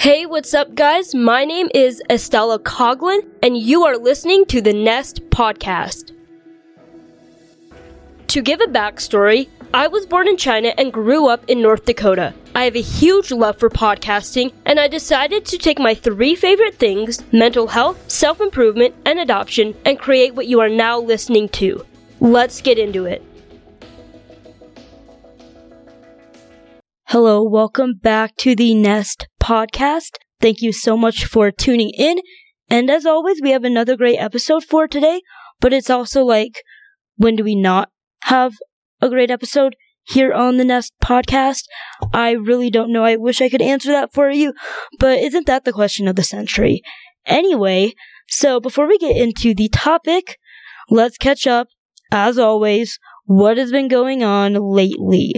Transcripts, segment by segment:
Hey, what's up, guys? My name is Estella Coughlin, and you are listening to the Nest Podcast. To give a backstory, I was born in China and grew up in North Dakota. I have a huge love for podcasting, and I decided to take my three favorite things mental health, self improvement, and adoption and create what you are now listening to. Let's get into it. Hello, welcome back to the Nest podcast. Thank you so much for tuning in. And as always, we have another great episode for today, but it's also like, when do we not have a great episode here on the Nest podcast? I really don't know. I wish I could answer that for you, but isn't that the question of the century? Anyway, so before we get into the topic, let's catch up, as always, what has been going on lately.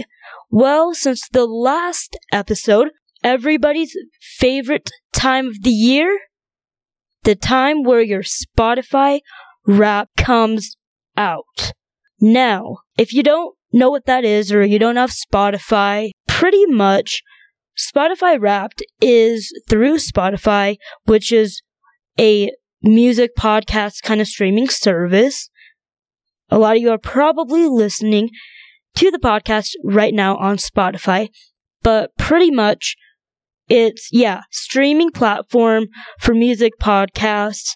Well, since the last episode, everybody's favorite time of the year, the time where your Spotify Wrapped comes out. Now, if you don't know what that is or you don't have Spotify, pretty much Spotify Wrapped is through Spotify, which is a music podcast kind of streaming service. A lot of you are probably listening to the podcast right now on Spotify, but pretty much it's, yeah, streaming platform for music podcasts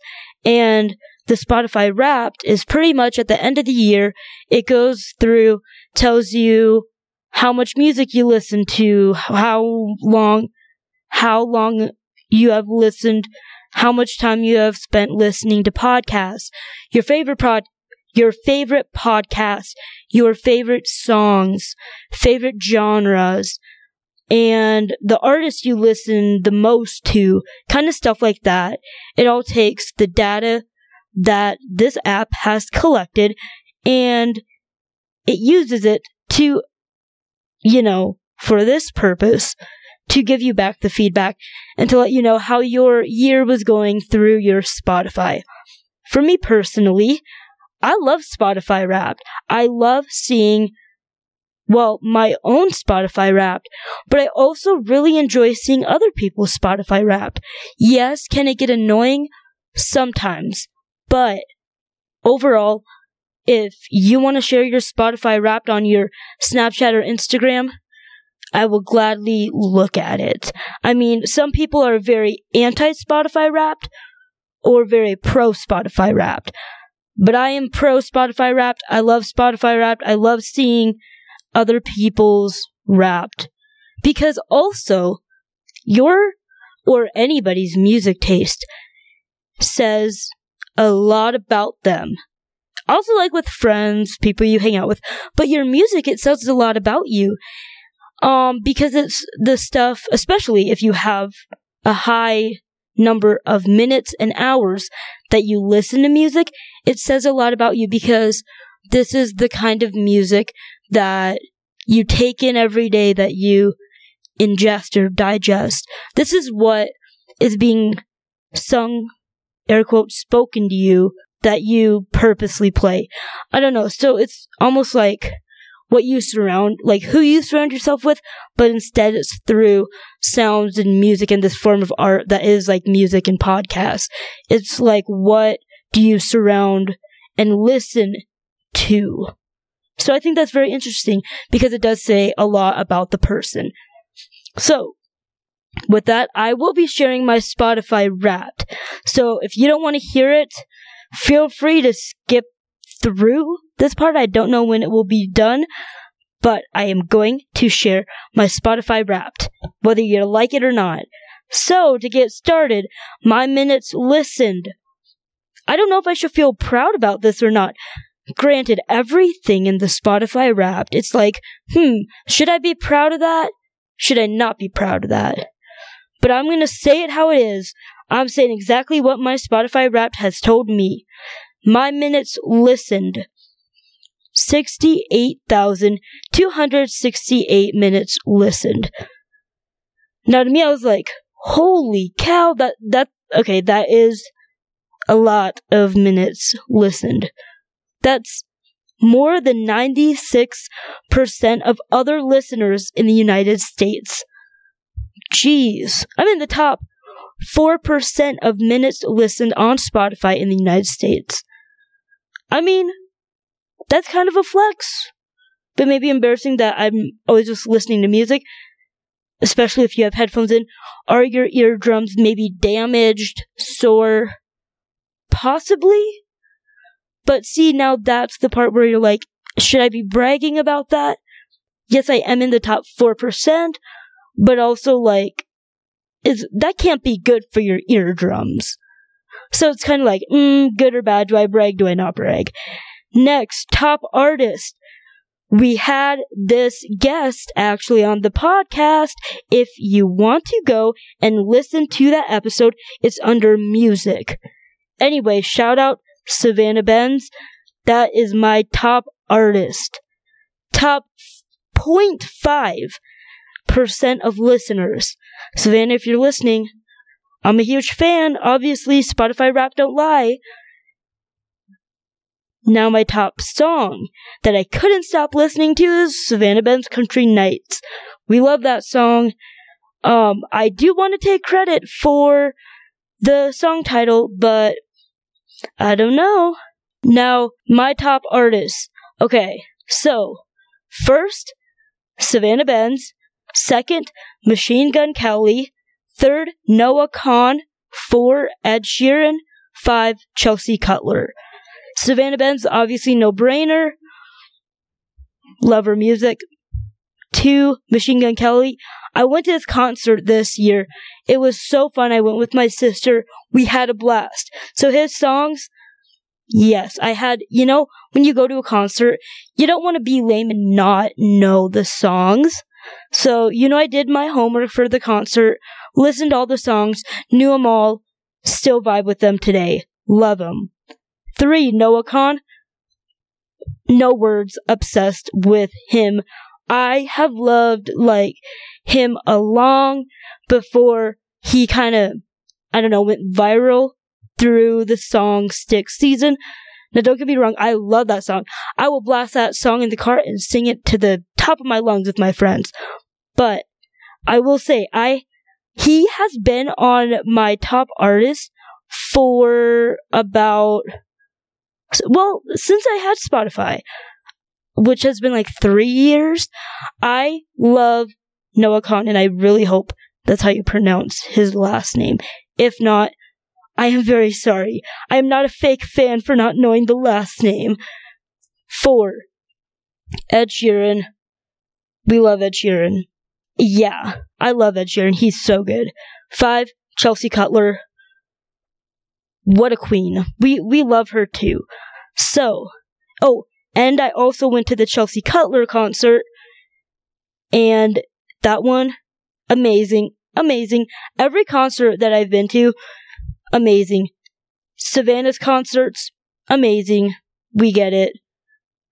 and the Spotify Wrapped is pretty much at the end of the year. It goes through, tells you how much music you listen to, how long, how long you have listened, how much time you have spent listening to podcasts, your favorite pod, your favorite podcasts, your favorite songs, favorite genres, and the artists you listen the most to, kind of stuff like that. It all takes the data that this app has collected and it uses it to, you know, for this purpose, to give you back the feedback and to let you know how your year was going through your Spotify. For me personally, I love Spotify Wrapped. I love seeing, well, my own Spotify Wrapped, but I also really enjoy seeing other people's Spotify Wrapped. Yes, can it get annoying? Sometimes. But overall, if you want to share your Spotify Wrapped on your Snapchat or Instagram, I will gladly look at it. I mean, some people are very anti Spotify Wrapped or very pro Spotify Wrapped. But I am pro Spotify Wrapped. I love Spotify Wrapped. I love seeing other people's Wrapped. Because also, your or anybody's music taste says a lot about them. Also, like with friends, people you hang out with, but your music, it says a lot about you. Um, because it's the stuff, especially if you have a high number of minutes and hours that you listen to music, it says a lot about you because this is the kind of music that you take in every day that you ingest or digest. This is what is being sung, air quote, spoken to you that you purposely play. I don't know. So it's almost like what you surround, like who you surround yourself with, but instead it's through sounds and music and this form of art that is like music and podcasts. It's like what do you surround and listen to? So I think that's very interesting because it does say a lot about the person. So, with that, I will be sharing my Spotify wrapped. So if you don't want to hear it, feel free to skip through this part. I don't know when it will be done, but I am going to share my Spotify wrapped, whether you like it or not. So, to get started, my minutes listened. I don't know if I should feel proud about this or not. Granted, everything in the Spotify wrapped, it's like, hmm, should I be proud of that? Should I not be proud of that? But I'm gonna say it how it is. I'm saying exactly what my Spotify wrapped has told me. My minutes listened. 68,268 minutes listened. Now to me, I was like, holy cow, that, that, okay, that is a lot of minutes listened. That's more than 96% of other listeners in the United States. Jeez. I'm in the top 4% of minutes listened on Spotify in the United States. I mean, that's kind of a flex. But maybe embarrassing that I'm always just listening to music, especially if you have headphones in. Are your eardrums maybe damaged, sore? Possibly? But see, now that's the part where you're like, should I be bragging about that? Yes, I am in the top 4%, but also like, is, that can't be good for your eardrums. So it's kind of like, mm, good or bad? Do I brag? Do I not brag? Next, top artist. We had this guest actually on the podcast. If you want to go and listen to that episode, it's under music. Anyway, shout out Savannah Benz. That is my top artist. Top 0.5% of listeners. Savannah, if you're listening, I'm a huge fan. Obviously, Spotify Wrapped don't lie. Now my top song that I couldn't stop listening to is Savannah Ben's Country Nights. We love that song. Um, I do want to take credit for the song title, but I don't know. Now, my top artists. Okay, so, first, Savannah Benz. Second, Machine Gun Kelly. Third, Noah Kahan. Four, Ed Sheeran. Five, Chelsea Cutler. Savannah Benz, obviously no brainer. Love her music. Two, Machine Gun Kelly. I went to his concert this year. It was so fun. I went with my sister. We had a blast. So his songs, yes, I had, you know, when you go to a concert, you don't want to be lame and not know the songs. So, you know, I did my homework for the concert, listened to all the songs, knew them all, still vibe with them today. Love them. Three, Noah Kahan. No words, obsessed with him. I have loved, like, him along before he kind of, I don't know, went viral through the song Stick Season. Now, don't get me wrong, I love that song. I will blast that song in the car and sing it to the top of my lungs with my friends. But I will say, I he has been on my top artist for about well, since I had Spotify, which has been like three years, I love Noah Kahan, and I really hope that's how you pronounce his last name. If not, I am very sorry. I am not a fake fan for not knowing the last name. Four, Ed Sheeran. We love Ed Sheeran. Yeah, I love Ed Sheeran. He's so good. Five, Chelsea Cutler. What a queen. We we love her too. So, oh, and I also went to the Chelsea Cutler concert and that one amazing, amazing. Every concert that I've been to amazing. Savannah's concerts amazing. We get it.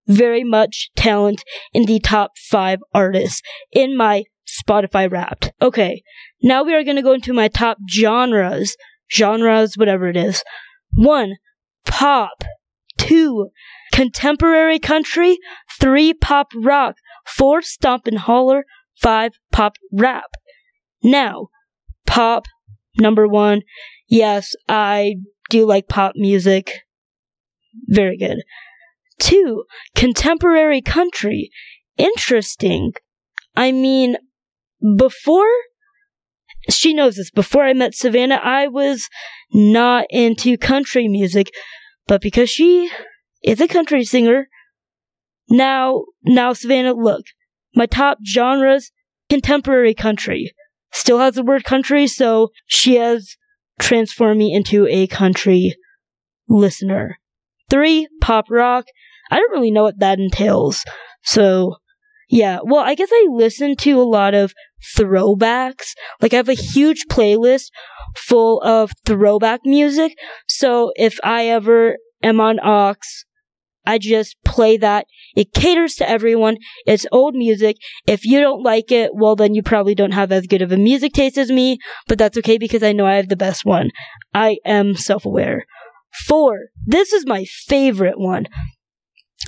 Very much talent in the top 5 artists in my Spotify Wrapped. Okay, now we are going to go into my top genres genres, whatever it is. One, pop. Two, contemporary country. Three, pop rock. Four, stomp and holler. Five, pop rap. Now, pop, number one. Yes, I do like pop music. Very good. Two, contemporary country. Interesting. I mean, before she knows this. Before I met Savannah, I was not into country music, but because she is a country singer, now, now Savannah, look, my top genres, contemporary country. Still has the word country, so she has transformed me into a country listener. Three, pop rock. I don't really know what that entails. So, yeah, well, I guess I listen to a lot of throwbacks. Like, I have a huge playlist full of throwback music. So, if I ever am on Aux, I just play that. It caters to everyone. It's old music. If you don't like it, well, then you probably don't have as good of a music taste as me, but that's okay because I know I have the best one. I am self aware. Four. This is my favorite one.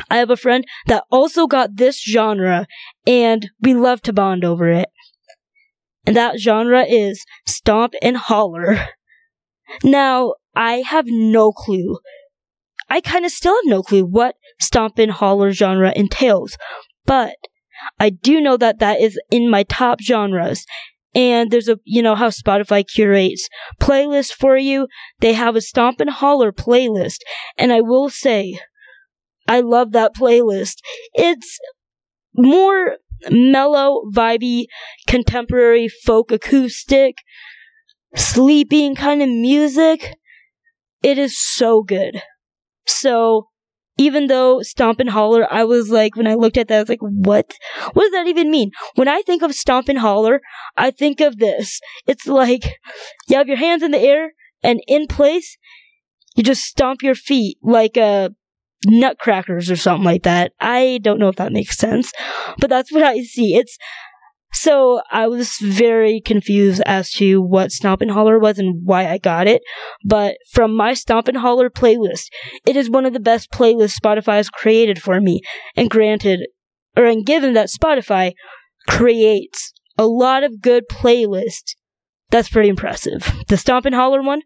I have a friend that also got this genre, and we love to bond over it. and that genre is Stomp and Holler. Now, I have no clue. I kind of still have no clue what Stomp and Holler genre entails, but I do know that that is in my top genres. And there's a, you know, how Spotify curates playlists for you. They have a Stomp and Holler playlist. And I will say, I love that playlist. It's more mellow, vibey, contemporary folk acoustic, sleeping kind of music. It is so good. So, even though Stomp and Holler, I was like, when I looked at that, I was like, what? What does that even mean? When I think of Stomp and Holler, I think of this. It's like, you have your hands in the air, and in place, you just stomp your feet like a nutcrackers or something like that. I don't know if that makes sense, but that's what I see. It's so I was very confused as to what Stomp and Holler was and why I got it. But from my Stomp and Holler playlist, it is one of the best playlists Spotify has created for me. And granted, or and given that Spotify creates a lot of good playlists, that's pretty impressive. The Stomp and Holler one,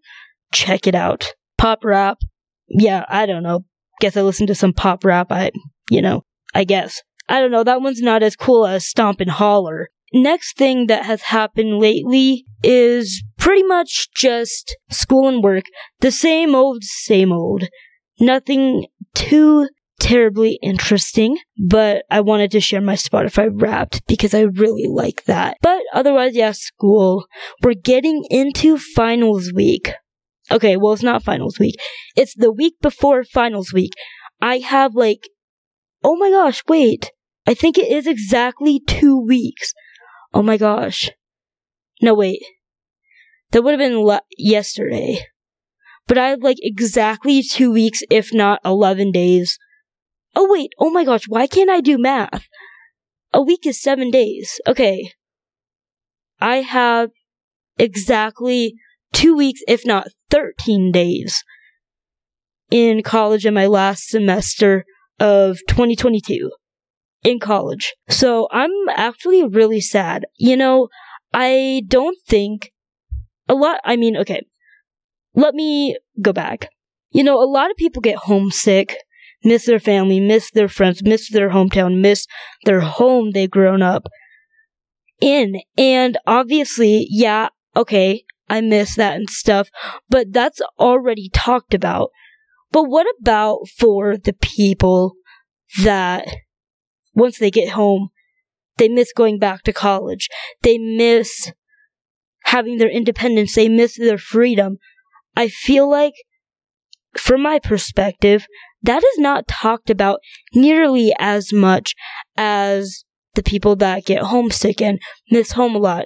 check it out. Pop rap. Yeah, I don't know guess I listened to some pop rap. I, you know, I guess. I don't know. That one's not as cool as Stomp and Holler. Next thing that has happened lately is pretty much just school and work. The same old, same old. Nothing too terribly interesting, but I wanted to share my Spotify wrapped because I really like that. But otherwise, yeah, school. We're getting into finals week. Okay, well, it's not finals week. It's the week before finals week. I have like, oh my gosh, wait. I think it is exactly two weeks. Oh my gosh. No, wait. That would have been le- yesterday. But I have like exactly two weeks, if not 11 days. Oh wait, oh my gosh, why can't I do math? A week is seven days. Okay. I have exactly two weeks, if not 13 days in college in my last semester of 2022 in college. So I'm actually really sad. You know, I don't think a lot, I mean, okay, let me go back. You know, a lot of people get homesick, miss their family, miss their friends, miss their hometown, miss their home they've grown up in. And obviously, yeah, okay, I miss that and stuff, but that's already talked about. But what about for the people that once they get home, they miss going back to college. They miss having their independence. They miss their freedom. I feel like, from my perspective, that is not talked about nearly as much as the people that get homesick and miss home a lot.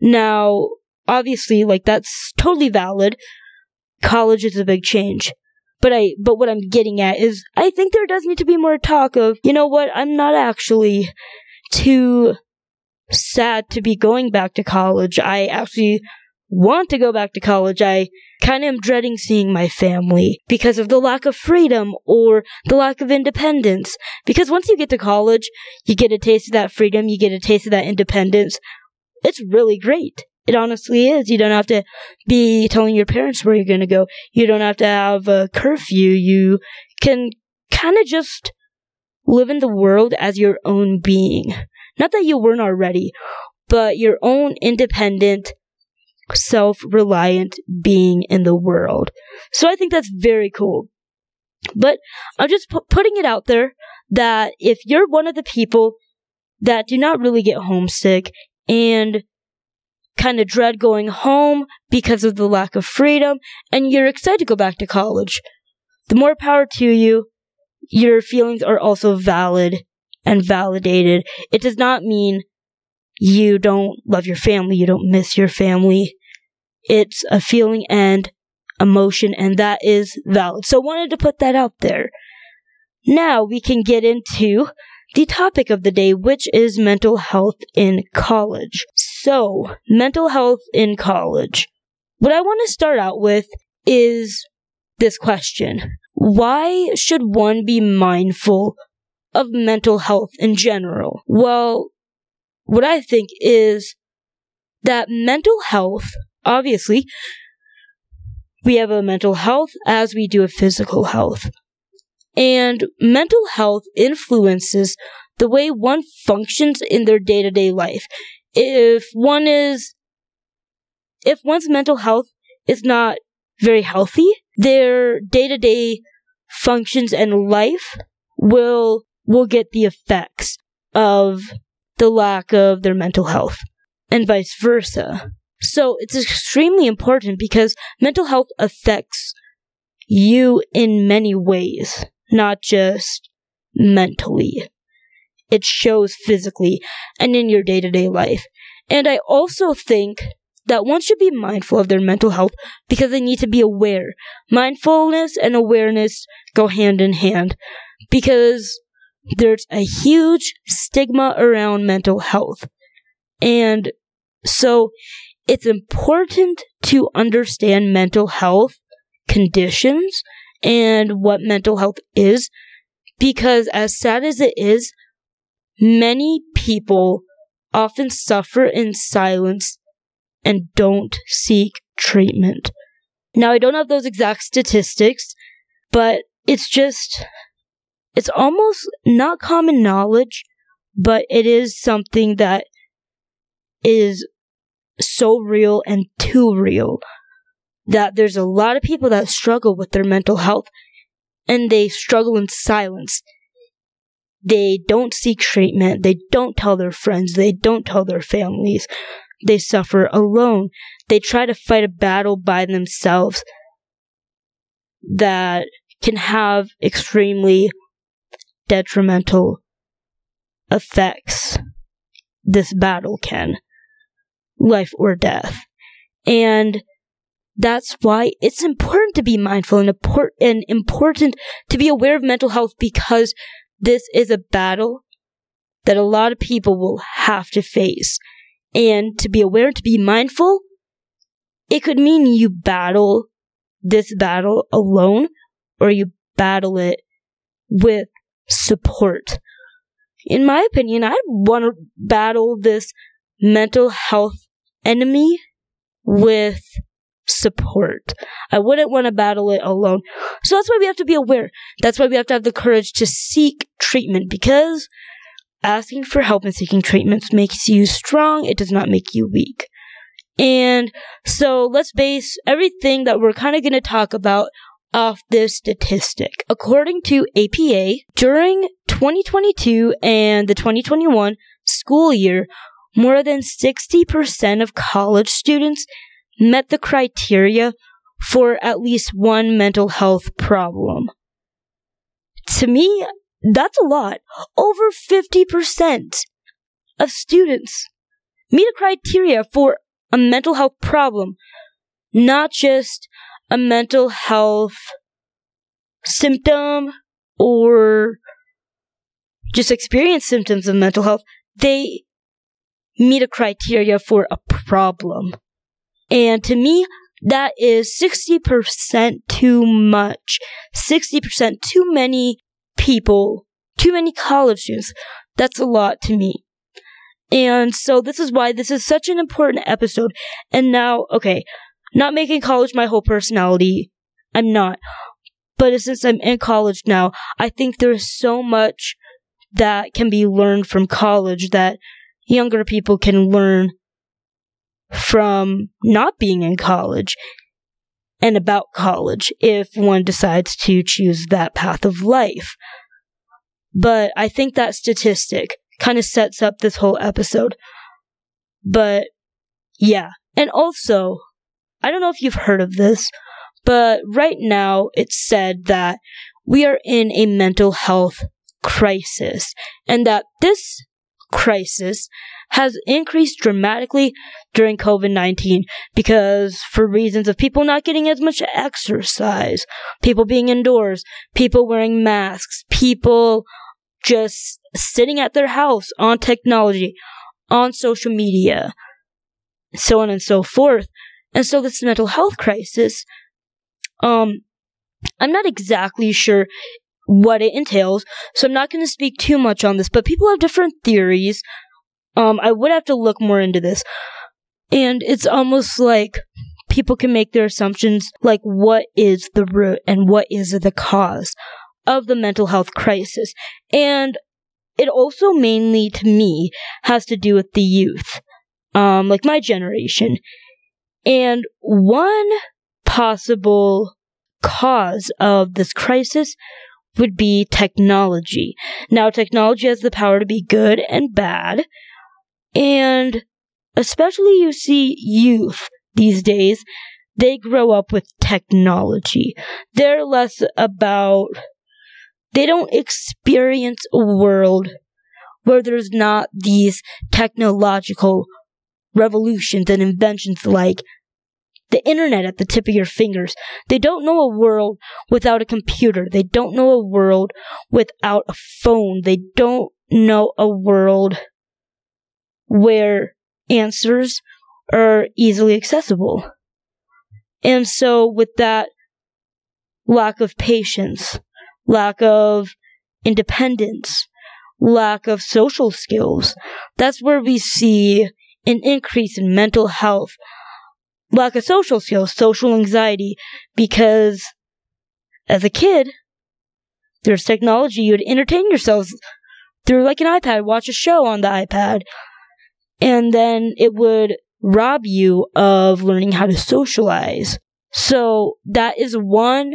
Now, obviously, like, that's totally valid. College is a big change. But I, but what I'm getting at is, I think there does need to be more talk of, you know what, I'm not actually too sad to be going back to college. I actually want to go back to college. I kind of am dreading seeing my family because of the lack of freedom or the lack of independence. Because once you get to college, you get a taste of that freedom, you get a taste of that independence. It's really great. It honestly is. You don't have to be telling your parents where you're going to go. You don't have to have a curfew. You can kind of just live in the world as your own being. Not that you weren't already, but your own independent, self reliant being in the world. So I think that's very cool. But I'm just pu- putting it out there that if you're one of the people that do not really get homesick and kind of dread going home because of the lack of freedom, and you're excited to go back to college. The more power to you. Your feelings are also valid and validated. It does not mean you don't love your family, you don't miss your family. It's a feeling and emotion, and that is valid. So, I wanted to put that out there. Now we can get into the topic of the day, which is mental health in college. So, mental health in college. What I want to start out with is this question. Why should one be mindful of mental health in general? Well, what I think is that mental health, obviously, we have a mental health as we do a physical health. And mental health influences the way one functions in their day to day life. If one is, if one's mental health is not very healthy, their day to day functions and life will, will get the effects of the lack of their mental health and vice versa. So it's extremely important because mental health affects you in many ways, not just mentally. It shows physically and in your day to day life. And I also think that one should be mindful of their mental health because they need to be aware. Mindfulness and awareness go hand in hand because there's a huge stigma around mental health. And so it's important to understand mental health conditions and what mental health is because as sad as it is, many people often suffer in silence and don't seek treatment. Now, I don't have those exact statistics, but it's just, it's almost not common knowledge, but it is something that is so real and too real that there's a lot of people that struggle with their mental health and they struggle in silence. They don't seek treatment. They don't tell their friends. They don't tell their families. They suffer alone. They try to fight a battle by themselves that can have extremely detrimental effects. This battle can life or death. And that's why it's important to be mindful and, import- and important to be aware of mental health because this is a battle that a lot of people will have to face. And to be aware, to be mindful, it could mean you battle this battle alone or you battle it with support. In my opinion, I want to battle this mental health enemy with support. I wouldn't want to battle it alone. So that's why we have to be aware. That's why we have to have the courage to seek treatment because asking for help and seeking treatments makes you strong. It does not make you weak. And so let's base everything that we're kind of going to talk about off this statistic. According to APA, during 2022 and the 2021 school year, more than 60% of college students met the criteria for at least one mental health problem. To me, that's a lot. Over 50% of students meet a criteria for a mental health problem, not just a mental health symptom or just experience symptoms of mental health. They meet a criteria for a problem. And to me, that is 60% too much. 60% too many people, too many college students. That's a lot to me. And so this is why this is such an important episode. And now, okay, not making college my whole personality. I'm not. But since I'm in college now, I think there's so much that can be learned from college that younger people can learn from not being in college and about college if one decides to choose that path of life. But I think that statistic kind of sets up this whole episode. But yeah. And also, I don't know if you've heard of this, but right now it's said that we are in a mental health crisis and that this crisis has increased dramatically during COVID-19 because for reasons of people not getting as much exercise, people being indoors, people wearing masks, people just sitting at their house on technology, on social media, so on and so forth. And so this mental health crisis, um, I'm not exactly sure what it entails, so I'm not going to speak too much on this, but people have different theories. Um, I would have to look more into this. And it's almost like people can make their assumptions like what is the root and what is the cause of the mental health crisis. And it also mainly to me has to do with the youth. Um, like my generation. And one possible cause of this crisis would be technology. Now, technology has the power to be good and bad, and especially you see youth these days, they grow up with technology. They're less about, they don't experience a world where there's not these technological revolutions and inventions like the internet at the tip of your fingers. They don't know a world without a computer. They don't know a world without a phone. They don't know a world where answers are easily accessible. And so with that lack of patience, lack of independence, lack of social skills, that's where we see an increase in mental health, lack of social skills, social anxiety, because as a kid, there's technology, you'd entertain yourselves through like an iPad, watch a show on the iPad, and then it would rob you of learning how to socialize. So that is one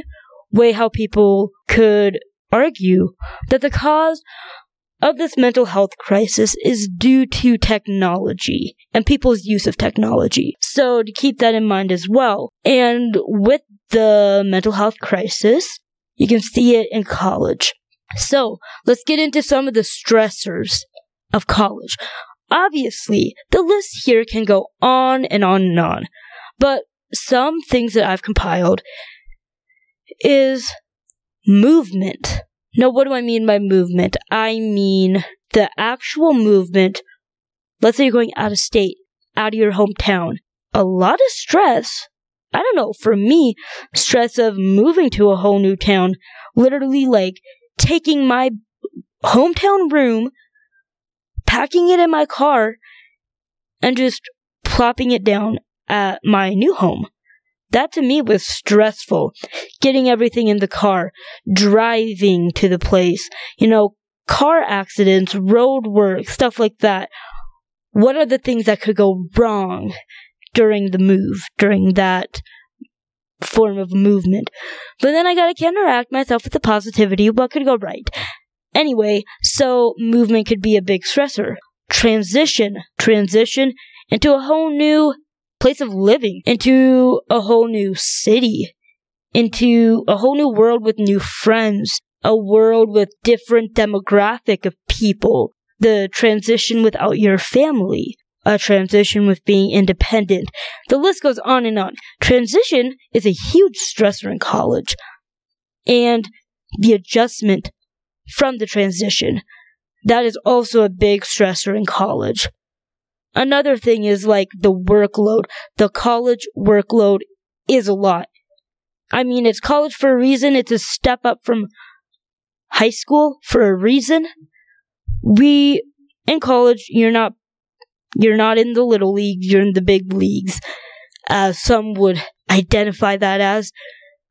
way how people could argue that the cause of this mental health crisis is due to technology and people's use of technology. So to keep that in mind as well. And with the mental health crisis, you can see it in college. So let's get into some of the stressors of college. Obviously, the list here can go on and on and on, but some things that I've compiled is movement. Now, what do I mean by movement? I mean the actual movement. Let's say you're going out of state, out of your hometown. A lot of stress. I don't know, for me, stress of moving to a whole new town, literally like taking my hometown room, packing it in my car, and just plopping it down at my new home. That to me was stressful. Getting everything in the car, driving to the place, you know, car accidents, road work, stuff like that. What are the things that could go wrong during the move, during that form of movement? But then I gotta counteract myself with the positivity. What could go right? Anyway, so movement could be a big stressor. Transition, transition into a whole new place of living, into a whole new city, into a whole new world with new friends, a world with different demographic of people, the transition without your family, a transition with being independent. The list goes on and on. Transition is a huge stressor in college. And the adjustment from the transition. That is also a big stressor in college. Another thing is like the workload. The college workload is a lot. I mean, it's college for a reason. It's a step up from high school for a reason. We, in college, you're not, you're not in the little leagues, you're in the big leagues, as some would identify that as.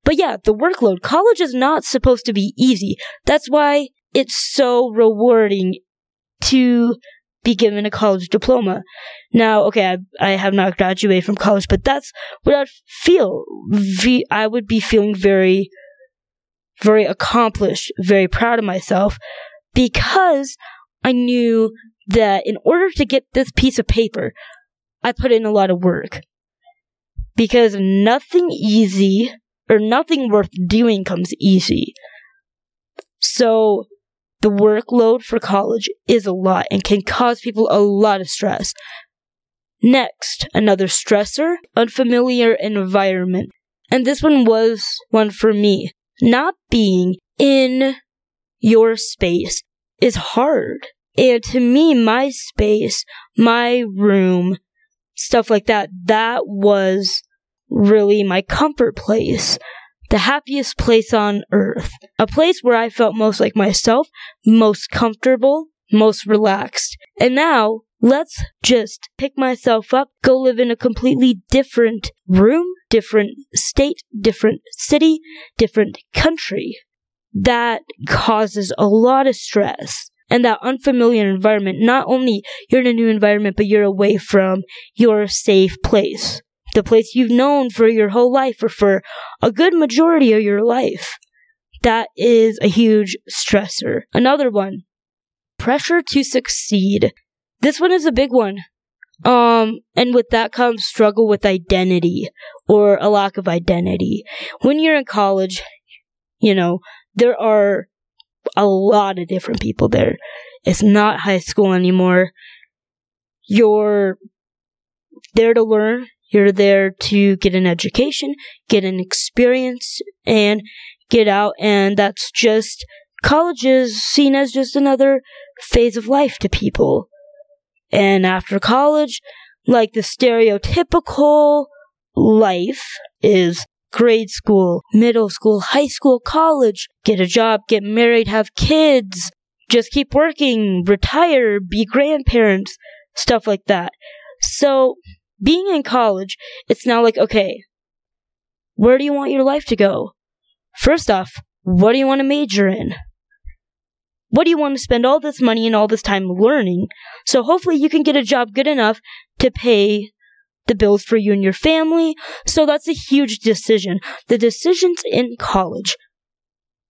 But yeah, the workload. College is not supposed to be easy. That's why it's so rewarding to be given a college diploma. Now, okay, I, I have not graduated from college, but that's what I feel. I would be feeling very, very accomplished, very proud of myself because I knew that in order to get this piece of paper, I put in a lot of work. Because nothing easy or nothing worth doing comes easy. So the workload for college is a lot and can cause people a lot of stress. Next, another stressor, unfamiliar environment. And this one was one for me. Not being in your space is hard. And to me, my space, my room, stuff like that, that was really my comfort place the happiest place on earth. A place where I felt most like myself, most comfortable, most relaxed. And now, let's just pick myself up, go live in a completely different room, different state, different city, different country. That causes a lot of stress. And that unfamiliar environment, not only you're in a new environment, but you're away from your safe place. The place you've known for your whole life or for a good majority of your life. That is a huge stressor. Another one, pressure to succeed. This one is a big one. Um, and with that comes struggle with identity or a lack of identity. When you're in college, you know, there are a lot of different people there. It's not high school anymore. You're there to learn. You're there to get an education, get an experience, and get out. And that's just college is seen as just another phase of life to people. And after college, like the stereotypical life is grade school, middle school, high school, college, get a job, get married, have kids, just keep working, retire, be grandparents, stuff like that. So, being in college, it's now like, okay, where do you want your life to go? First off, what do you want to major in? What do you want to spend all this money and all this time learning? So hopefully you can get a job good enough to pay the bills for you and your family. So that's a huge decision. The decisions in college.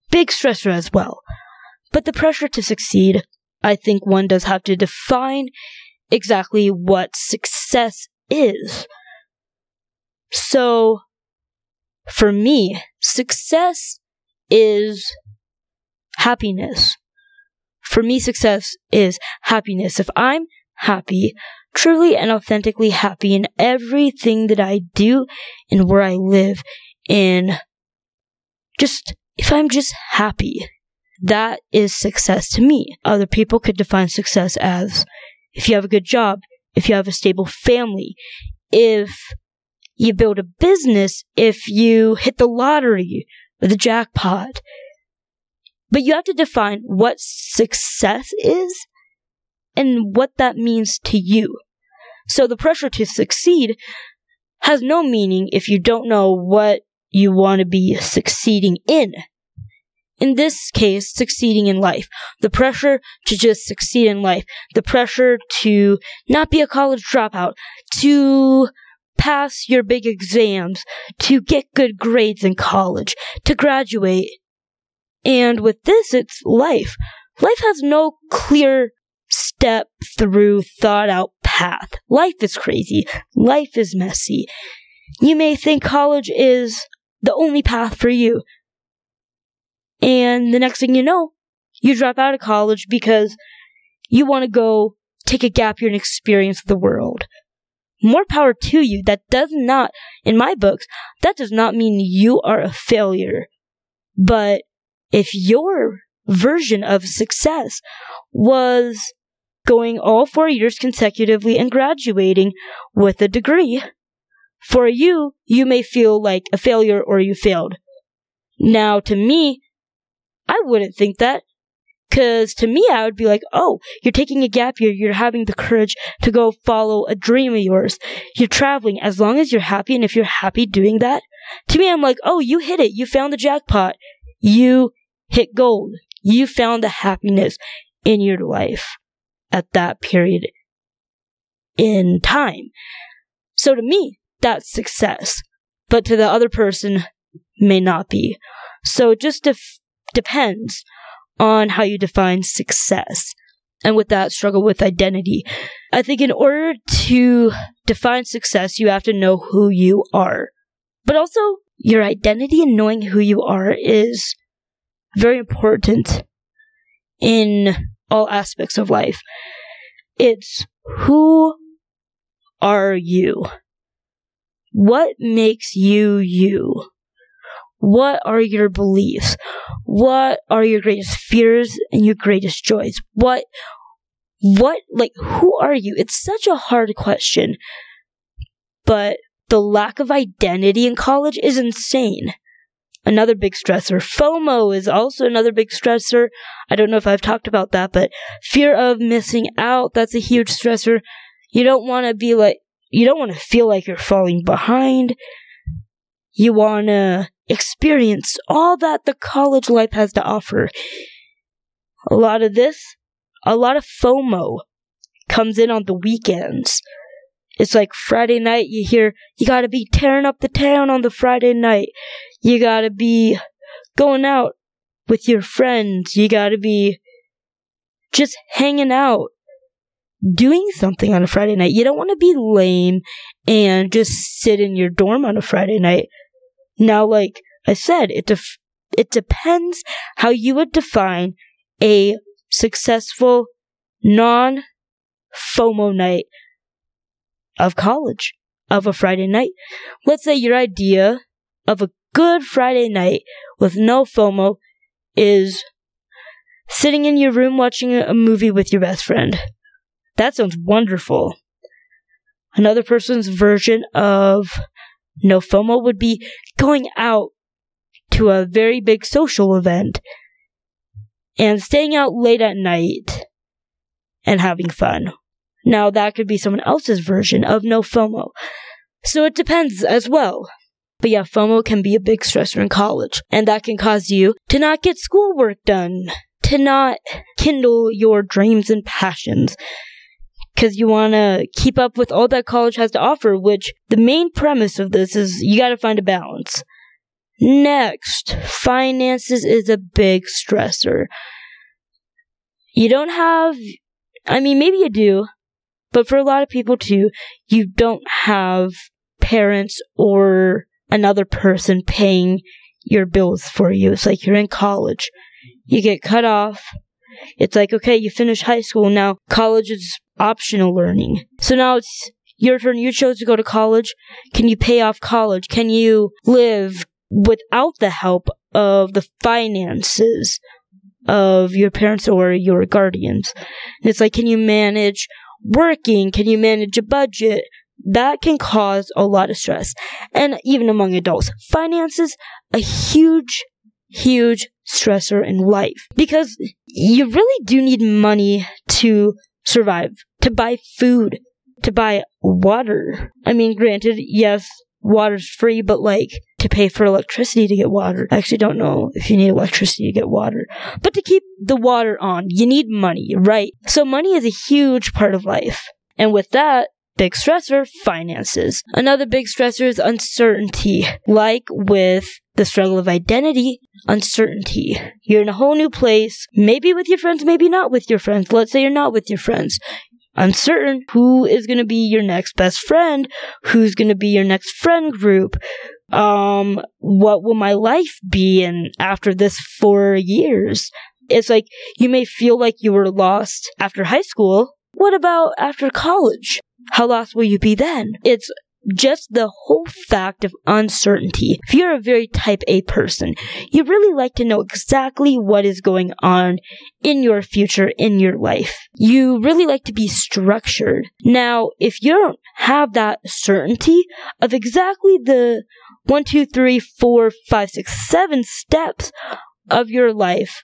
Big stressor as well. But the pressure to succeed, I think one does have to define exactly what success is. So, for me, success is happiness. For me, success is happiness. If I'm happy, truly and authentically happy in everything that I do and where I live, in just, if I'm just happy, that is success to me. Other people could define success as if you have a good job, if you have a stable family, if you build a business, if you hit the lottery or the jackpot, but you have to define what success is and what that means to you. So the pressure to succeed has no meaning if you don't know what you want to be succeeding in. In this case, succeeding in life. The pressure to just succeed in life. The pressure to not be a college dropout. To pass your big exams. To get good grades in college. To graduate. And with this, it's life. Life has no clear step through thought out path. Life is crazy. Life is messy. You may think college is the only path for you. And the next thing you know, you drop out of college because you want to go take a gap year and experience the world. More power to you. That does not, in my books, that does not mean you are a failure. But if your version of success was going all four years consecutively and graduating with a degree, for you, you may feel like a failure or you failed. Now, to me, I wouldn't think that. Cause to me, I would be like, oh, you're taking a gap year. You're having the courage to go follow a dream of yours. You're traveling as long as you're happy. And if you're happy doing that, to me, I'm like, oh, you hit it. You found the jackpot. You hit gold. You found the happiness in your life at that period in time. So to me, that's success. But to the other person, may not be. So just def- depends on how you define success. And with that, struggle with identity. I think in order to define success, you have to know who you are. But also, your identity and knowing who you are is very important in all aspects of life. It's who are you? What makes you you? What are your beliefs? What are your greatest fears and your greatest joys? What, what, like, who are you? It's such a hard question. But the lack of identity in college is insane. another big stressor. FOMO is also another big stressor. I don't know if I've talked about that, but fear of missing out, that's a huge stressor. You don't want to be like, you don't want to feel like you're falling behind. You want to experience all that the college life has to offer. A lot of this, a lot of FOMO comes in on the weekends. It's like Friday night, you hear, you gotta be tearing up the town on the Friday night. You gotta be going out with your friends. You gotta be just hanging out, doing something on a Friday night. You don't want to be lame and just sit in your dorm on a Friday night. Now, like I said, it def- it depends how you would define a successful non FOMO night of college, of a Friday night. Let's say your idea of a good Friday night with no FOMO is sitting in your room watching a movie with your best friend. That sounds wonderful. Another person's version of no FOMO would be going out to a very big social event and staying out late at night and having fun. Now that could be someone else's version of no FOMO. So it depends as well. But yeah, FOMO can be a big stressor in college, and that can cause you to not get schoolwork done, to not kindle your dreams and passions, because you want to keep up with all that college has to offer, which the main premise of this is you got to find a balance. Next, finances is a big stressor. You don't have, I mean, maybe you do, but for a lot of people too, you don't have parents or another person paying your bills for you. It's like you're in college. You get cut off. It's like, okay, you finish high school. Now college is optional learning. So now it's your turn. You chose to go to college. Can you pay off college? Can you live without the help of the finances of your parents or your guardians? And it's like, can you manage working? Can you manage a budget? That can cause a lot of stress. And even among adults, finances, a huge, huge stressor in life because you really do need money to survive, to buy food, to buy water. I mean, granted, yes, water's free, but like to pay for electricity to get water. I actually don't know if you need electricity to get water. But to keep the water on, you need money, right? So money is a huge part of life. And with that, Big stressor, finances. Another big stressor is uncertainty. Like with the struggle of identity, uncertainty. You're in a whole new place, maybe with your friends, maybe not with your friends. Let's say you're not with your friends. Uncertain who is going to be your next best friend, who's going to be your next friend group. Um, what will my life be in after this four years? It's like you may feel like you were lost after high school. What about after college? How lost will you be then? It's just the whole fact of uncertainty. If you're a very type A person, you really like to know exactly what is going on in your future, in your life. You really like to be structured. Now, if you don't have that certainty of exactly the one, two, three, four, five, six, seven steps of your life,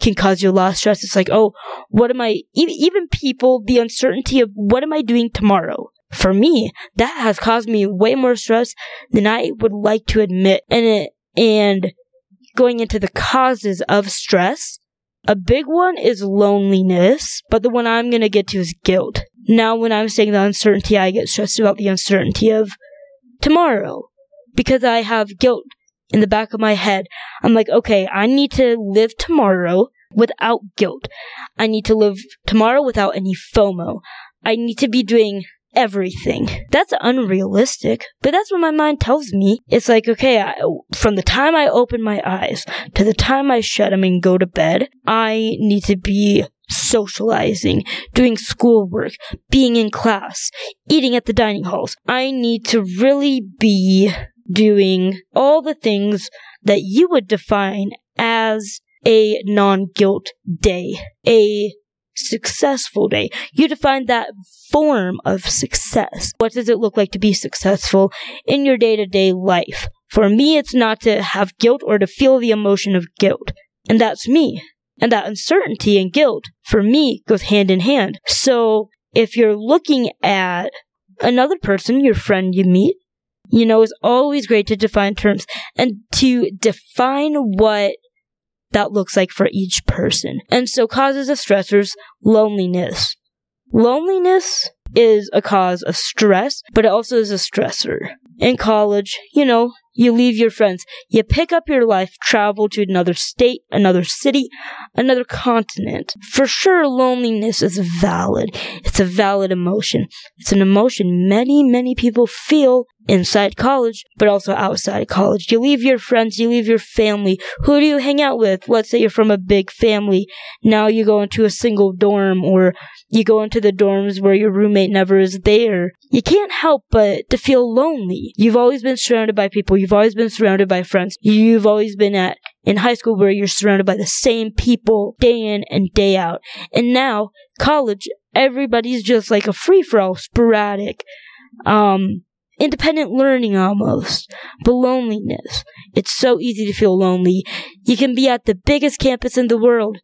can cause you a lot of stress. It's like, oh, what am I, even people, the uncertainty of what am I doing tomorrow? For me, that has caused me way more stress than I would like to admit. And it, and going into the causes of stress, a big one is loneliness, but the one I'm gonna get to is guilt. Now, when I'm saying the uncertainty, I get stressed about the uncertainty of tomorrow because I have guilt in the back of my head. I'm like, okay, I need to live tomorrow without guilt. I need to live tomorrow without any FOMO. I need to be doing everything. That's unrealistic, but that's what my mind tells me. It's like, okay, I, from the time I open my eyes to the time I shut them and go to bed, I need to be socializing, doing schoolwork, being in class, eating at the dining halls. I need to really be doing all the things that you would define as a non-guilt day, a successful day. You define that form of success. What does it look like to be successful in your day to day life? For me, it's not to have guilt or to feel the emotion of guilt. And that's me. And that uncertainty and guilt, for me, goes hand in hand. So, if you're looking at another person, your friend you meet, you know, it's always great to define terms and to define what that looks like for each person. And so causes of stressors, loneliness. Loneliness is a cause of stress, but it also is a stressor. In college, you know, you leave your friends, you pick up your life, travel to another state, another city, another continent. For sure, loneliness is valid. It's a valid emotion. It's an emotion many, many people feel inside college, but also outside college. You leave your friends, you leave your family. Who do you hang out with? Let's say you're from a big family. Now you go into a single dorm or you go into the dorms where your roommate never is there. You can't help but to feel lonely. You've always been surrounded by people. You've always been surrounded by friends. You've always been at in high school where you're surrounded by the same people day in and day out. And now college, everybody's just like a free for all, sporadic. Um, independent learning almost, but loneliness. It's so easy to feel lonely. You can be at the biggest campus in the world,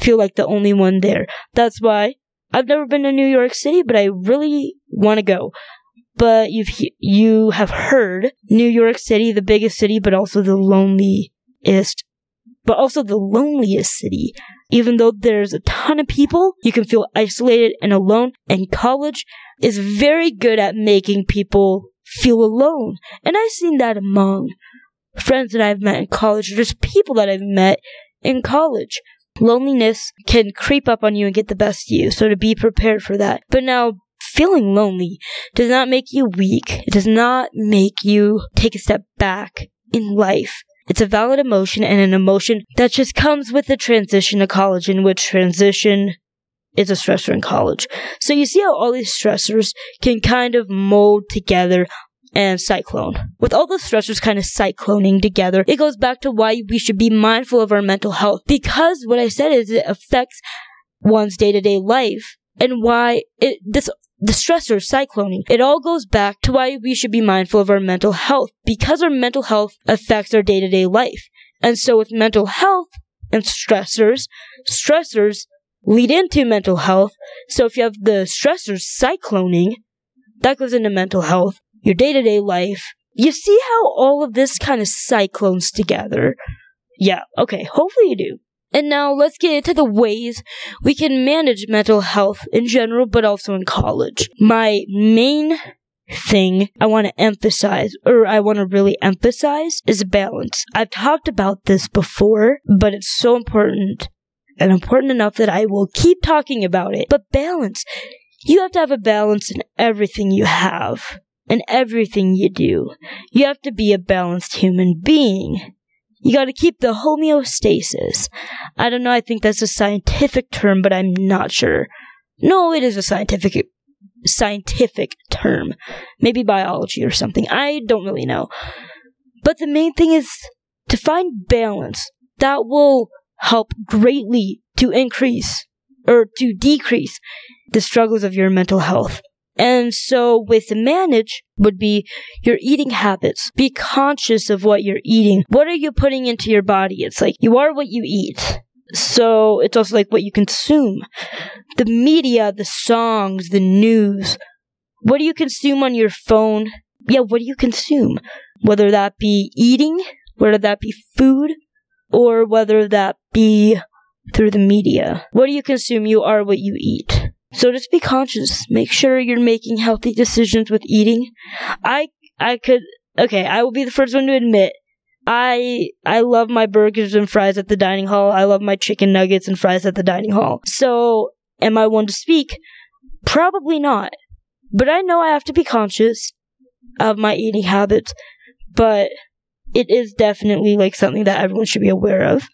feel like the only one there. That's why I've never been to New York City, but I really want to go. But you've you have heard New York City, the biggest city, but also the loneliest, but also the loneliest city. Even though there's a ton of people, you can feel isolated and alone. And college is very good at making people feel alone. And I've seen that among friends that I've met in college, or just people that I've met in college. Loneliness can creep up on you and get the best of you, so to be prepared for that. But now, feeling lonely does not make you weak. It does not make you take a step back in life. It's a valid emotion and an emotion that just comes with the transition to college, in which transition is a stressor in college. So you see how all these stressors can kind of mold together and cyclone. With all the stressors kind of cycloning together, it goes back to why we should be mindful of our mental health. Because what I said is it affects one's day to day life and why it, this, the stressor cycloning, it all goes back to why we should be mindful of our mental health because our mental health affects our day to day life. And so with mental health and stressors, stressors lead into mental health. So if you have the stressors cycloning, that goes into mental health, your day to day life. You see how all of this kind of cyclones together? Yeah, okay, hopefully you do. And now let's get into the ways we can manage mental health in general, but also in college. My main thing I want to emphasize, or I want to really emphasize, is balance. I've talked about this before, but it's so important and important enough that I will keep talking about it. But balance. You have to have a balance in everything you have and everything you do. You have to be a balanced human being. You gotta keep the homeostasis. I don't know, I think that's a scientific term, but I'm not sure. No, it is a scientific scientific term. Maybe biology or something. I don't really know. But the main thing is to find balance. That will help greatly to increase or to decrease the struggles of your mental health. And so with manage would be your eating habits. Be conscious of what you're eating. What are you putting into your body? It's like you are what you eat. So it's also like what you consume. The media, the songs, the news. What do you consume on your phone? Yeah, what do you consume? Whether that be eating, whether that be food, or whether that be through the media. What do you consume? You are what you eat. So just be conscious. Make sure you're making healthy decisions with eating. I I could okay, I will be the first one to admit I I love my burgers and fries at the dining hall. I love my chicken nuggets and fries at the dining hall. So, am I one to speak? Probably not. But I know I have to be conscious of my eating habits. But it is definitely like something that everyone should be aware of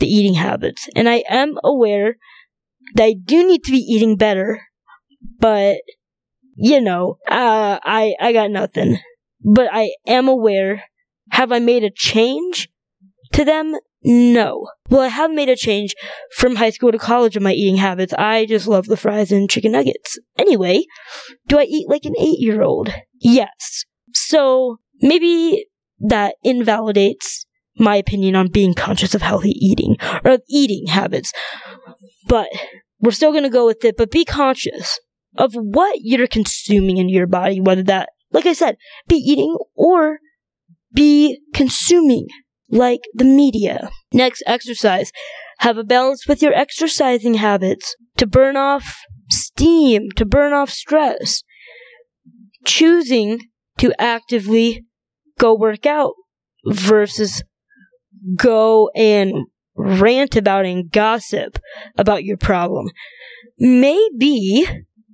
the eating habits. And I am aware that I do need to be eating better, but you know, uh, I I got nothing. But I am aware. Have I made a change to them? No. Well, I have made a change from high school to college in my eating habits. I just love the fries and chicken nuggets. Anyway, do I eat like an eight year old? Yes. So maybe that invalidates my opinion on being conscious of healthy eating or eating habits. But we're still going to go with it, but be conscious of what you're consuming in your body, whether that, like I said, be eating or be consuming like the media. Next, exercise. Have a balance with your exercising habits to burn off steam, to burn off stress. Choosing to actively go work out versus go and rant about and gossip about your problem. Maybe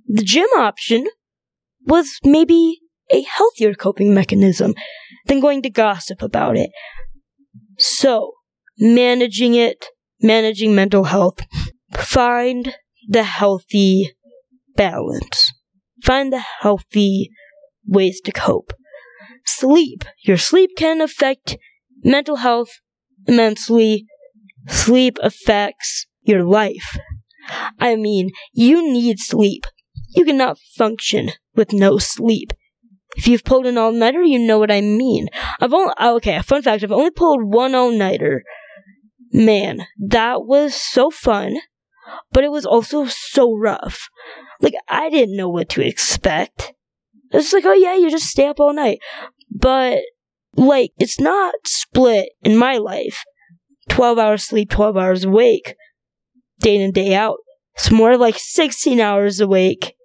the gym option was maybe a healthier coping mechanism than going to gossip about it. So, managing it, managing mental health, find the healthy balance. Find the healthy ways to cope. Sleep. Your sleep can affect mental health immensely. Sleep affects your life. I mean, you need sleep. You cannot function with no sleep. If you've pulled an all-nighter, you know what I mean. I've only, oh, okay, fun fact, I've only pulled one all-nighter. Man, that was so fun, but it was also so rough. Like, I didn't know what to expect. It's like, oh yeah, you just stay up all night. But, like, it's not split in my life. 12 hours sleep, 12 hours awake, day in and day out. It's more like 16 hours awake.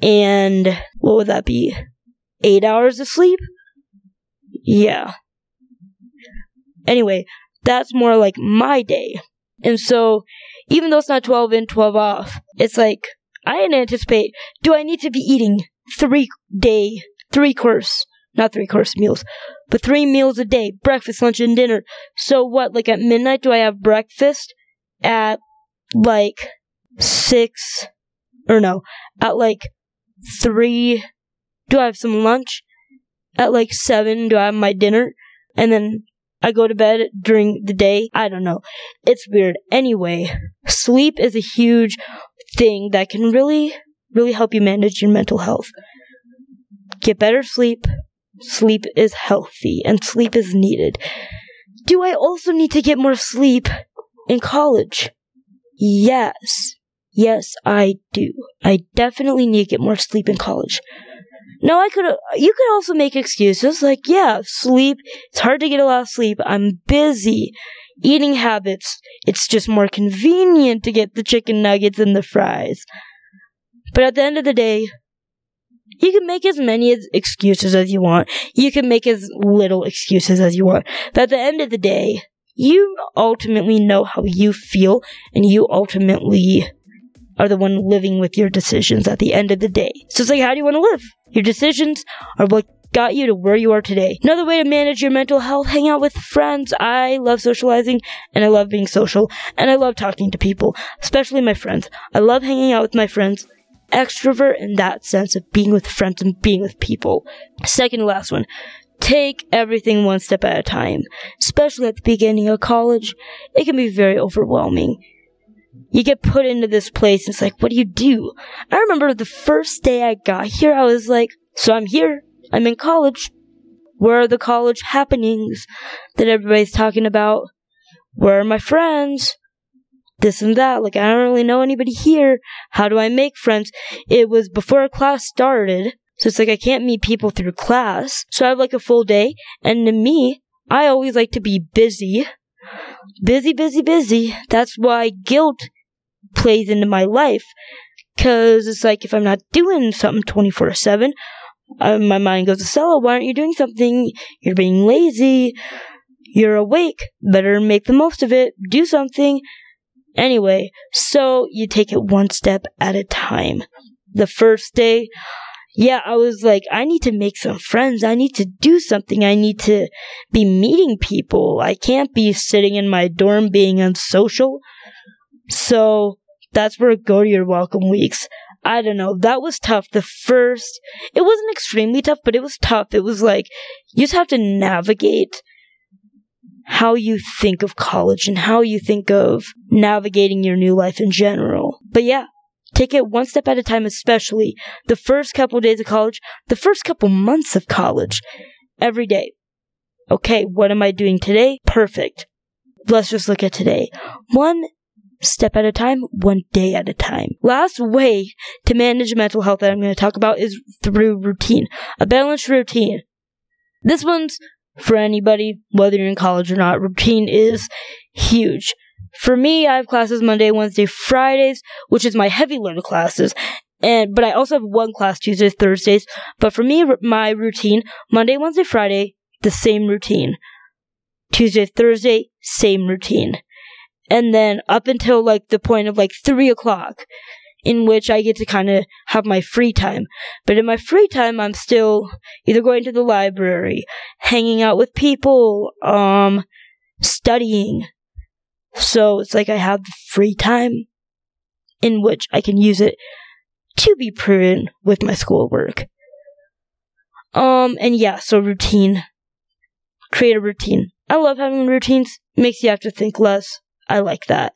And what would that be? Eight hours of sleep? Yeah. Anyway, that's more like my day. And so, even though it's not 12 in, 12 off, it's like, I didn't anticipate, do I need to be eating three day, three course, not three course meals, but three meals a day, breakfast, lunch, and dinner. So what, like at midnight, do I have breakfast? At like six, or no, at like three, do I have some lunch? At like seven, do I have my dinner? And then I go to bed during the day. I don't know. It's weird. Anyway, sleep is a huge thing that can really, really help you manage your mental health. Get better sleep. Sleep is healthy and sleep is needed. Do I also need to get more sleep in college? Yes. Yes, I do. I definitely need to get more sleep in college. Now I could, you could also make excuses like, yeah, sleep, it's hard to get a lot of sleep, I'm busy, eating habits, it's just more convenient to get the chicken nuggets and the fries. But at the end of the day, you can make as many excuses as you want. You can make as little excuses as you want. But at the end of the day, you ultimately know how you feel and you ultimately are the one living with your decisions at the end of the day. So it's like, how do you want to live? Your decisions are what got you to where you are today. Another way to manage your mental health, hang out with friends. I love socializing and I love being social and I love talking to people, especially my friends. I love hanging out with my friends. Extrovert in that sense of being with friends and being with people. Second to last one. Take everything one step at a time. Especially at the beginning of college, it can be very overwhelming you get put into this place and it's like, what do you do? I remember the first day I got here, I was like, so I'm here. I'm in college. Where are the college happenings that everybody's talking about? Where are my friends? This and that. Like, I don't really know anybody here. How do I make friends? It was before class started. So it's like I can't meet people through class. So I have like a full day. And to me, I always like to be busy. Busy, busy, busy. That's why guilt plays into my life. Cause it's like if I'm not doing something 24 7, uh, my mind goes to Stella, why aren't you doing something? You're being lazy. You're awake. Better make the most of it. Do something. Anyway, so you take it one step at a time. The first day, yeah, I was like, I need to make some friends. I need to do something. I need to be meeting people. I can't be sitting in my dorm being unsocial. So that's where go to your welcome weeks. I don't know. That was tough. The first, it wasn't extremely tough, but it was tough. It was like, you just have to navigate how you think of college and how you think of navigating your new life in general. But yeah, take it one step at a time, especially the first couple days of college, the first couple months of college, every day. Okay, what am I doing today? Perfect. Let's just look at today. One step at a time, one day at a time. Last way to manage mental health that I'm going to talk about is through routine. A balanced routine. This one's for anybody, whether you're in college or not. Routine is huge. For me, I have classes Monday, Wednesday, Fridays, which is my heavy load of classes. And, but I also have one class Tuesdays, Thursdays. But for me, my routine, Monday, Wednesday, Friday, the same routine. Tuesday, Thursday, same routine. And then up until like the point of like three o'clock, in which I get to kind of have my free time. But in my free time, I'm still either going to the library, hanging out with people, um, studying. So it's like I have free time in which I can use it to be prudent with my schoolwork. Um, and yeah, so routine. Create a routine. I love having routines. Makes you have to think less. I like that.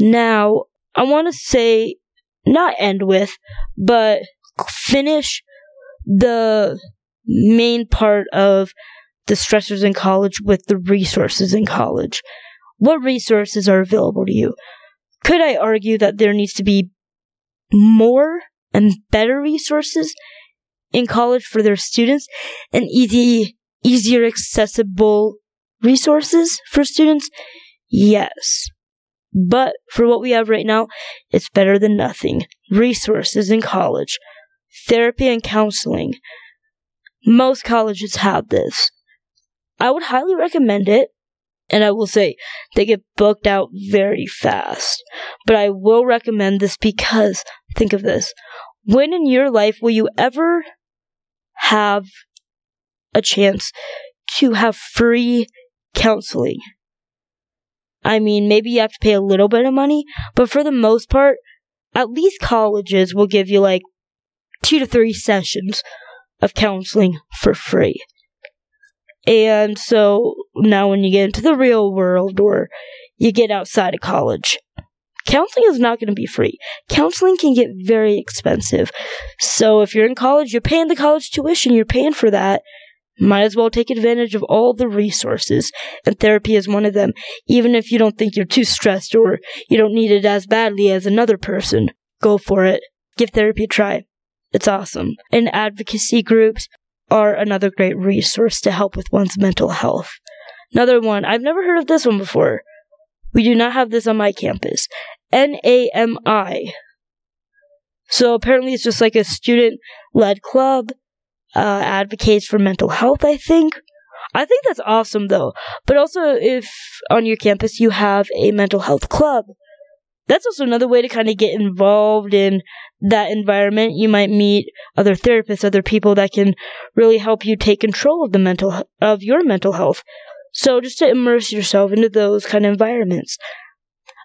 Now, I want to say, not end with, but finish the main part of the stressors in college with the resources in college. What resources are available to you? Could I argue that there needs to be more and better resources in college for their students and easy, easier accessible resources for students? Yes. But for what we have right now, it's better than nothing. Resources in college, therapy and counseling. Most colleges have this. I would highly recommend it. And I will say, they get booked out very fast. But I will recommend this because, think of this. When in your life will you ever have a chance to have free counseling? I mean, maybe you have to pay a little bit of money, but for the most part, at least colleges will give you like two to three sessions of counseling for free. And so now when you get into the real world or you get outside of college, counseling is not going to be free. Counseling can get very expensive. So if you're in college, you're paying the college tuition, you're paying for that might as well take advantage of all the resources, and therapy is one of them, even if you don't think you're too stressed or you don't need it as badly as another person. Go for it. Give therapy a try. It's awesome. And advocacy groups are another great resource to help with one's mental health. Another one, I've never heard of this one before. We do not have this on my campus. NAMI. So apparently it's just like a student led club uh, advocates for mental health, I think. I think that's awesome though. But also, if on your campus you have a mental health club, that's also another way to kind of get involved in that environment. You might meet other therapists, other people that can really help you take control of the mental, of your mental health. So just to immerse yourself into those kind of environments.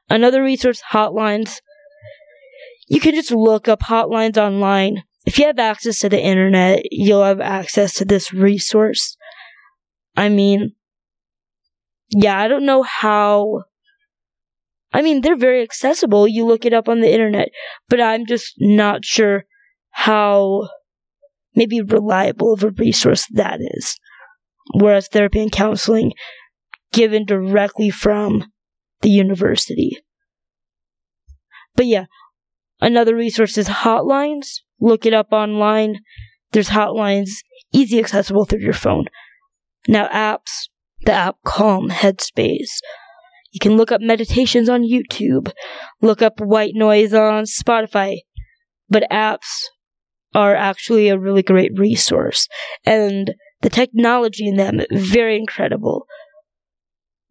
Another resource, hotlines. You can just look up hotlines online if you have access to the internet, you'll have access to this resource. I mean, yeah, I don't know how. I mean, they're very accessible. You look it up on the internet, but I'm just not sure how maybe reliable of a resource that is. Whereas therapy and counseling given directly from the university. But yeah, another resource is hotlines. Look it up online. There's hotlines, easy accessible through your phone. Now, apps, the app Calm Headspace. You can look up meditations on YouTube, look up white noise on Spotify, but apps are actually a really great resource, and the technology in them very incredible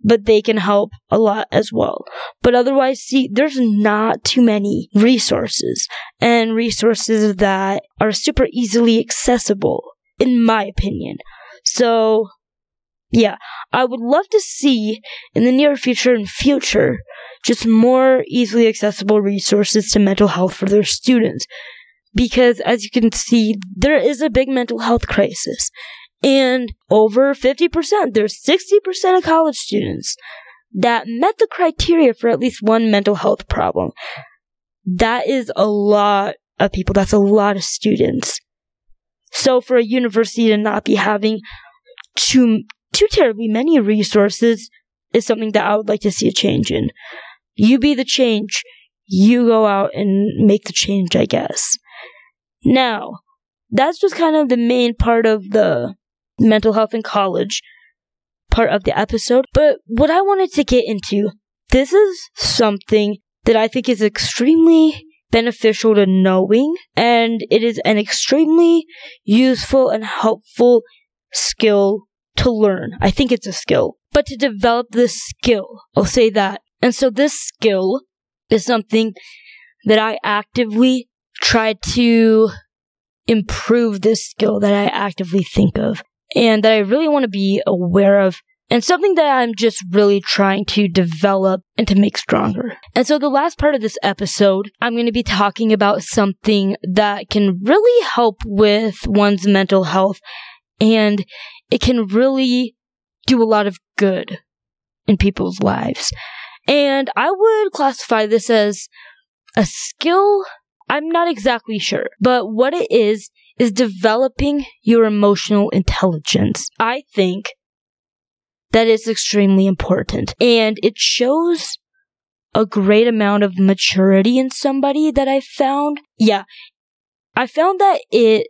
but they can help a lot as well. But otherwise, see, there's not too many resources and resources that are super easily accessible, in my opinion. So, yeah, I would love to see in the near future and future just more easily accessible resources to mental health for their students. Because as you can see, there is a big mental health crisis and over 50%, there's 60% of college students that met the criteria for at least one mental health problem. That is a lot of people. That's a lot of students. So for a university to not be having too too terribly many resources is something that I would like to see a change in. You be the change. You go out and make the change, I guess. Now, that's just kind of the main part of the mental health in college part of the episode. But what I wanted to get into, this is something that I think is extremely beneficial to knowing, and it is an extremely useful and helpful skill to learn. I think it's a skill. But to develop this skill, I'll say that. And so this skill is something that I actively try to improve this skill that I actively think of and that I really want to be aware of and something that I'm just really trying to develop and to make stronger. And so the last part of this episode, I'm going to be talking about something that can really help with one's mental health and it can really do a lot of good in people's lives. And I would classify this as a skill. I'm not exactly sure, but what it is, is developing your emotional intelligence. I think that is extremely important. And it shows a great amount of maturity in somebody that I found. Yeah. I found that it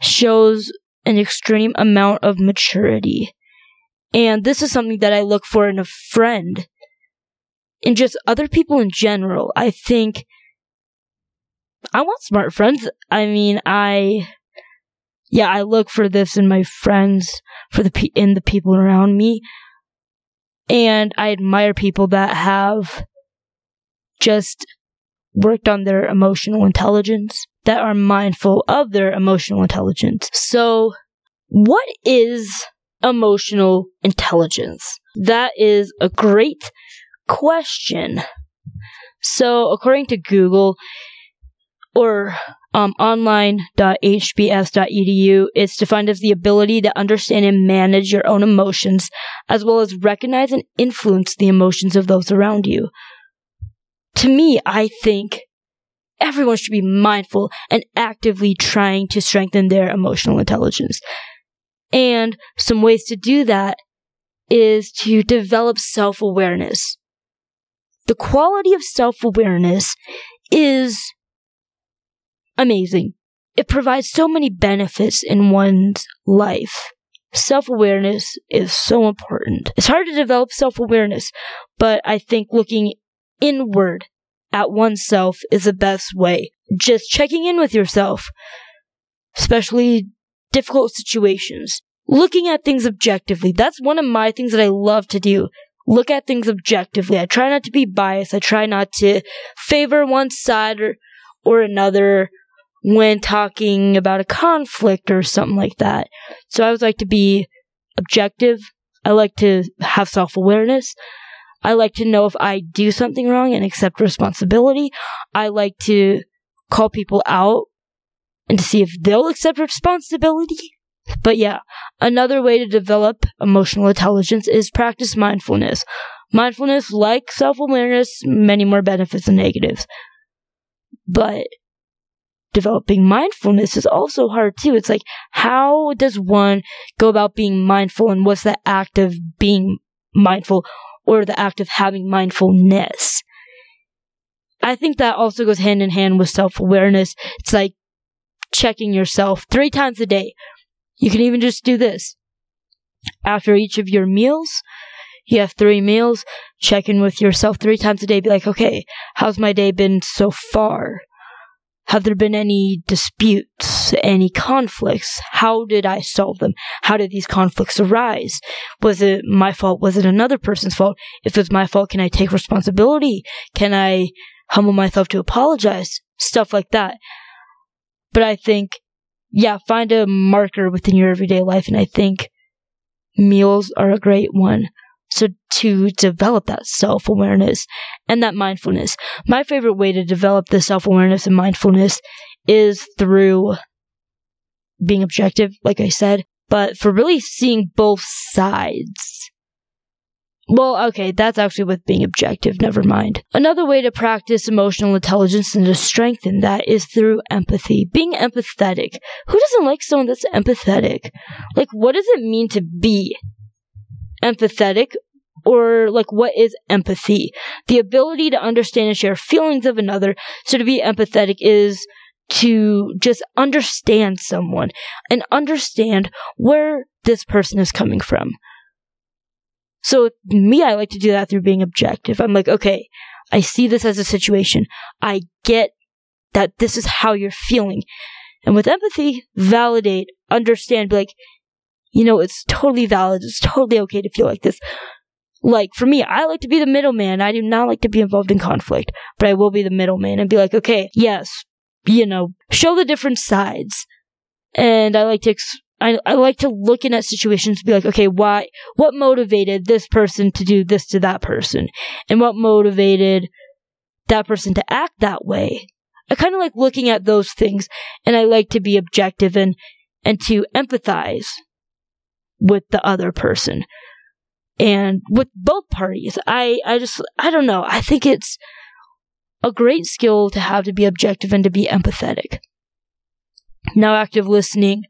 shows an extreme amount of maturity. And this is something that I look for in a friend. In just other people in general. I think I want smart friends. I mean, I yeah, I look for this in my friends, for the pe- in the people around me, and I admire people that have just worked on their emotional intelligence, that are mindful of their emotional intelligence. So, what is emotional intelligence? That is a great question. So, according to Google, or um, online.hbs.edu. It's defined as the ability to understand and manage your own emotions, as well as recognize and influence the emotions of those around you. To me, I think everyone should be mindful and actively trying to strengthen their emotional intelligence. And some ways to do that is to develop self awareness. The quality of self awareness is amazing. It provides so many benefits in one's life. Self awareness is so important. It's hard to develop self awareness, but I think looking inward at oneself is the best way. Just checking in with yourself, especially difficult situations. Looking at things objectively. That's one of my things that I love to do. Look at things objectively. I try not to be biased. I try not to favor one side or, or another when talking about a conflict or something like that. So I would like to be objective. I like to have self awareness. I like to know if I do something wrong and accept responsibility. I like to call people out and to see if they'll accept responsibility. But yeah, another way to develop emotional intelligence is practice mindfulness. Mindfulness, like self awareness, many more benefits than negatives. But developing mindfulness is also hard too. It's like, how does one go about being mindful and what's the act of being mindful or the act of having mindfulness? I think that also goes hand in hand with self awareness. It's like checking yourself three times a day. You can even just do this. After each of your meals, you have three meals, check in with yourself three times a day. Be like, okay, how's my day been so far? Have there been any disputes, any conflicts? How did I solve them? How did these conflicts arise? Was it my fault? Was it another person's fault? If it's my fault, can I take responsibility? Can I humble myself to apologize? Stuff like that. But I think, yeah, find a marker within your everyday life, and I think meals are a great one. So to develop that self awareness and that mindfulness, my favorite way to develop the self awareness and mindfulness is through being objective, like I said, but for really seeing both sides. Well, okay, that's actually with being objective, never mind. Another way to practice emotional intelligence and to strengthen that is through empathy. Being empathetic. Who doesn't like someone that's empathetic? Like, what does it mean to be empathetic? Or, like, what is empathy? The ability to understand and share feelings of another. So to be empathetic is to just understand someone and understand where this person is coming from. So me, I like to do that through being objective. I'm like, okay, I see this as a situation. I get that this is how you're feeling. And with empathy, validate, understand, be like, you know, it's totally valid. It's totally okay to feel like this. Like, for me, I like to be the middleman. I do not like to be involved in conflict, but I will be the middleman and be like, okay, yes, you know, show the different sides. And I like to ex- I, I like to look in at situations and be like, okay, why, what motivated this person to do this to that person? And what motivated that person to act that way? I kind of like looking at those things and I like to be objective and, and to empathize with the other person and with both parties. I, I just, I don't know. I think it's a great skill to have to be objective and to be empathetic. Now, active listening.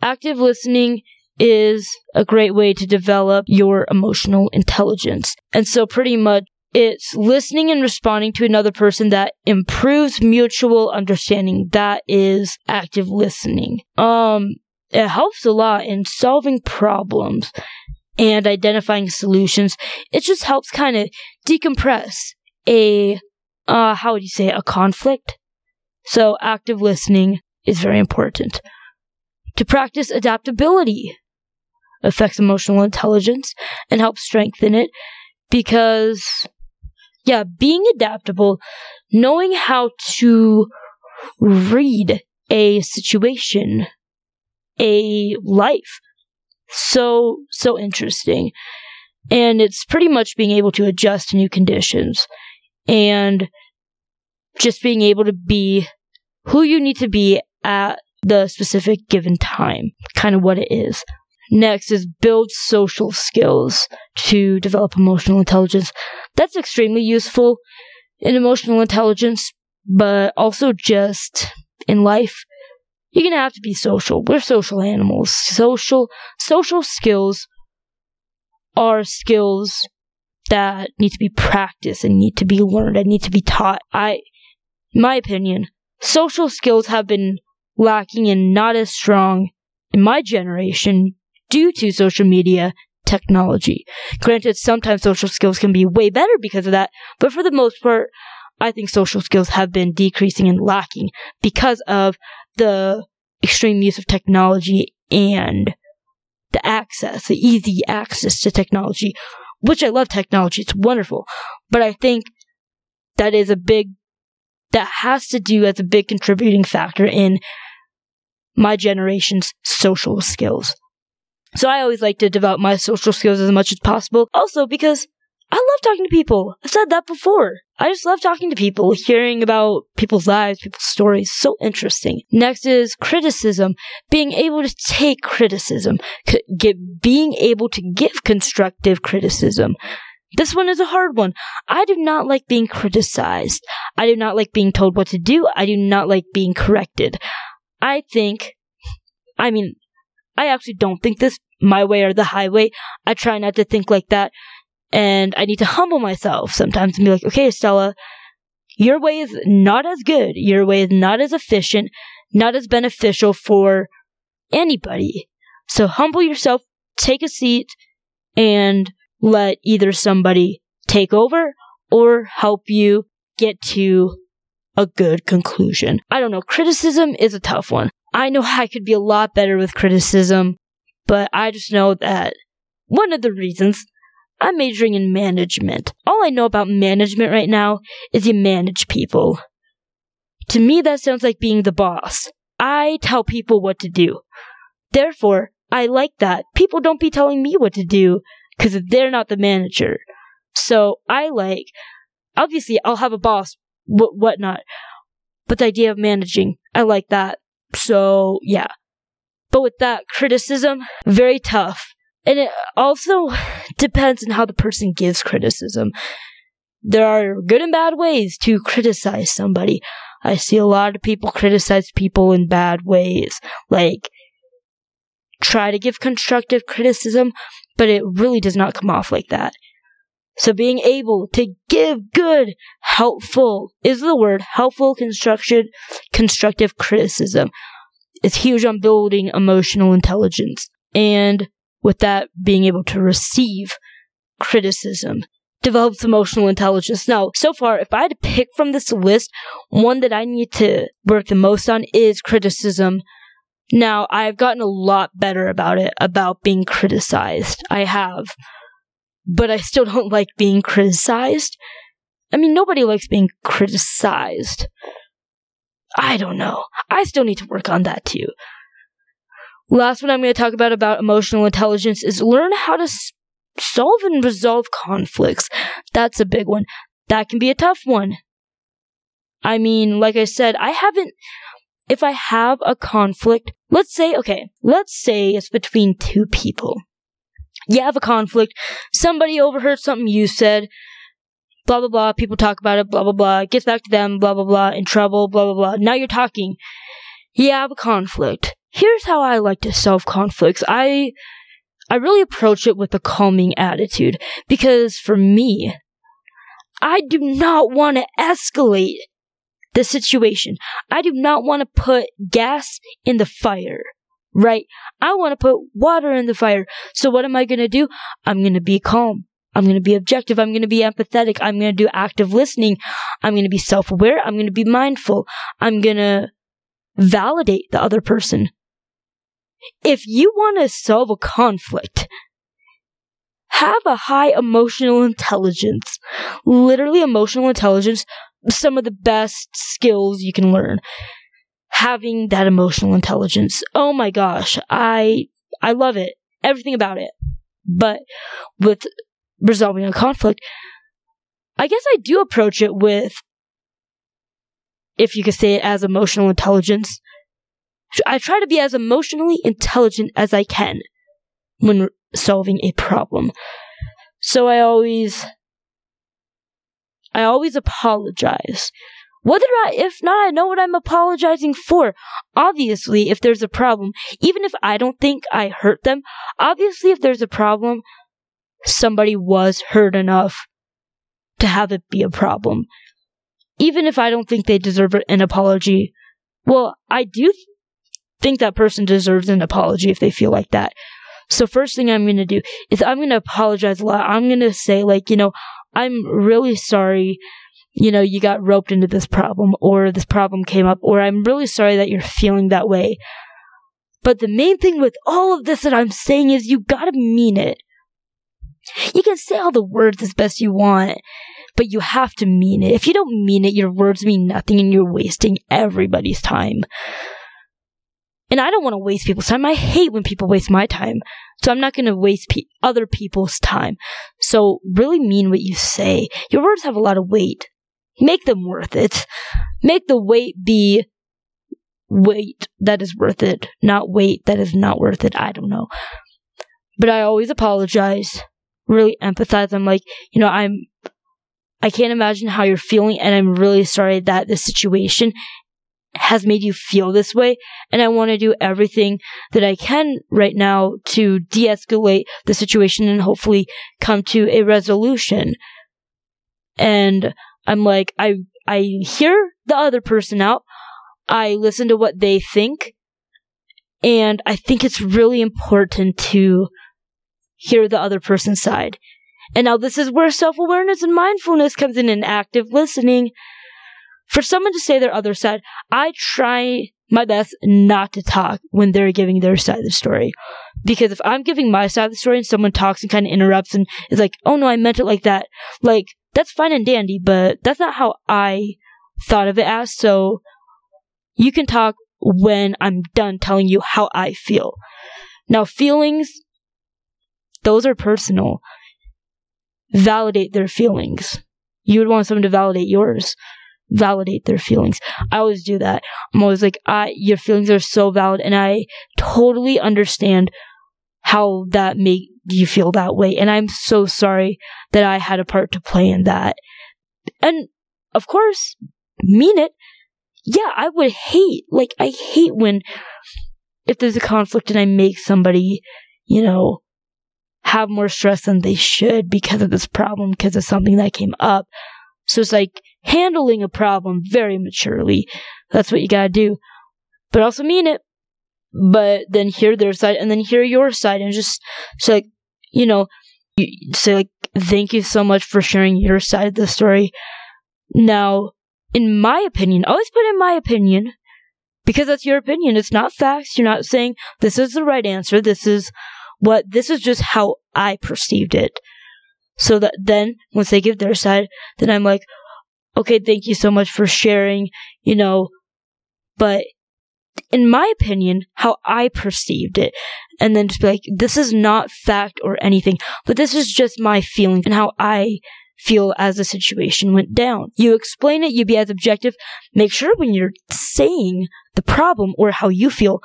Active listening is a great way to develop your emotional intelligence. And so pretty much it's listening and responding to another person that improves mutual understanding. That is active listening. Um, it helps a lot in solving problems and identifying solutions. It just helps kind of decompress a, uh, how would you say, a conflict. So active listening is very important to practice adaptability affects emotional intelligence and helps strengthen it because yeah being adaptable knowing how to read a situation a life so so interesting and it's pretty much being able to adjust to new conditions and just being able to be who you need to be at the specific given time, kind of what it is. Next is build social skills to develop emotional intelligence. That's extremely useful in emotional intelligence, but also just in life. You're gonna have to be social. We're social animals. Social, social skills are skills that need to be practiced and need to be learned and need to be taught. I, my opinion, social skills have been lacking and not as strong in my generation due to social media technology. Granted, sometimes social skills can be way better because of that, but for the most part, I think social skills have been decreasing and lacking because of the extreme use of technology and the access, the easy access to technology, which I love technology. It's wonderful. But I think that is a big, that has to do as a big contributing factor in my generation's social skills. So I always like to develop my social skills as much as possible. Also because I love talking to people. I've said that before. I just love talking to people, hearing about people's lives, people's stories. So interesting. Next is criticism. Being able to take criticism. C- get, being able to give constructive criticism. This one is a hard one. I do not like being criticized. I do not like being told what to do. I do not like being corrected. I think, I mean, I actually don't think this my way or the highway. I try not to think like that. And I need to humble myself sometimes and be like, okay, Stella, your way is not as good. Your way is not as efficient, not as beneficial for anybody. So humble yourself, take a seat, and let either somebody take over or help you get to a good conclusion. I don't know. Criticism is a tough one. I know I could be a lot better with criticism, but I just know that one of the reasons I'm majoring in management. All I know about management right now is you manage people. To me, that sounds like being the boss. I tell people what to do. Therefore, I like that. People don't be telling me what to do because they're not the manager. So I like, obviously, I'll have a boss what whatnot. But the idea of managing, I like that. So yeah. But with that criticism, very tough. And it also depends on how the person gives criticism. There are good and bad ways to criticize somebody. I see a lot of people criticize people in bad ways. Like, try to give constructive criticism, but it really does not come off like that. So being able to give good, helpful is the word, helpful construction, constructive criticism is huge on building emotional intelligence. And with that, being able to receive criticism develops emotional intelligence. Now, so far, if I had to pick from this list, one that I need to work the most on is criticism. Now, I've gotten a lot better about it, about being criticized. I have but I still don't like being criticized. I mean, nobody likes being criticized. I don't know. I still need to work on that too. Last one I'm going to talk about about emotional intelligence is learn how to s- solve and resolve conflicts. That's a big one. That can be a tough one. I mean, like I said, I haven't if I have a conflict, let's say okay, let's say it's between two people you have a conflict, somebody overheard something you said, blah blah blah, people talk about it, blah blah blah, it gets back to them, blah blah blah, in trouble, blah blah blah. Now you're talking. You have a conflict. Here's how I like to solve conflicts. I I really approach it with a calming attitude because for me, I do not want to escalate the situation. I do not want to put gas in the fire right? I want to put water in the fire. So what am I going to do? I'm going to be calm. I'm going to be objective. I'm going to be empathetic. I'm going to do active listening. I'm going to be self-aware. I'm going to be mindful. I'm going to validate the other person. If you want to solve a conflict, have a high emotional intelligence. Literally emotional intelligence, some of the best skills you can learn having that emotional intelligence. Oh my gosh, I I love it. Everything about it. But with resolving a conflict, I guess I do approach it with if you could say it as emotional intelligence. I try to be as emotionally intelligent as I can when solving a problem. So I always I always apologize whether not, if not, I know what I'm apologizing for. Obviously, if there's a problem, even if I don't think I hurt them, obviously, if there's a problem, somebody was hurt enough to have it be a problem. Even if I don't think they deserve an apology, well, I do think that person deserves an apology if they feel like that. So first thing I'm going to do is I'm going to apologize a lot. I'm going to say like, you know, I'm really sorry you know, you got roped into this problem or this problem came up or I'm really sorry that you're feeling that way. But the main thing with all of this that I'm saying is you gotta mean it. You can say all the words as best you want, but you have to mean it. If you don't mean it, your words mean nothing and you're wasting everybody's time. And I don't want to waste people's time. I hate when people waste my time. So I'm not going to waste pe- other people's time. So really mean what you say. Your words have a lot of weight. Make them worth it. Make the weight be weight that is worth it, not weight that is not worth it. I don't know. But I always apologize, really empathize. I'm like, you know, I'm, I can't imagine how you're feeling, and I'm really sorry that this situation has made you feel this way, and I want to do everything that I can right now to de escalate the situation and hopefully come to a resolution. And I'm like, I, I hear the other person out. I listen to what they think. And I think it's really important to hear the other person's side. And now this is where self-awareness and mindfulness comes in and active listening. For someone to say their other side, I try my best not to talk when they're giving their side of the story. Because if I'm giving my side of the story and someone talks and kind of interrupts and is like, oh no, I meant it like that. Like, that's fine and dandy, but that's not how I thought of it as. So you can talk when I'm done telling you how I feel. Now, feelings, those are personal. Validate their feelings. You would want someone to validate yours. Validate their feelings. I always do that. I'm always like, I, your feelings are so valid, and I totally understand how that make you feel that way. And I'm so sorry that I had a part to play in that. And of course, mean it. Yeah, I would hate, like, I hate when, if there's a conflict and I make somebody, you know, have more stress than they should because of this problem, because of something that came up. So it's like handling a problem very maturely. That's what you gotta do. But also mean it. But then hear their side and then hear your side and just say, like, you know, say like, thank you so much for sharing your side of the story. Now, in my opinion, always put in my opinion, because that's your opinion. It's not facts. You're not saying this is the right answer. This is what, this is just how I perceived it. So that then, once they give their side, then I'm like, okay, thank you so much for sharing, you know, but in my opinion, how I perceived it, and then just be like, this is not fact or anything, but this is just my feeling and how I feel as the situation went down. You explain it, you be as objective. Make sure when you're saying the problem or how you feel,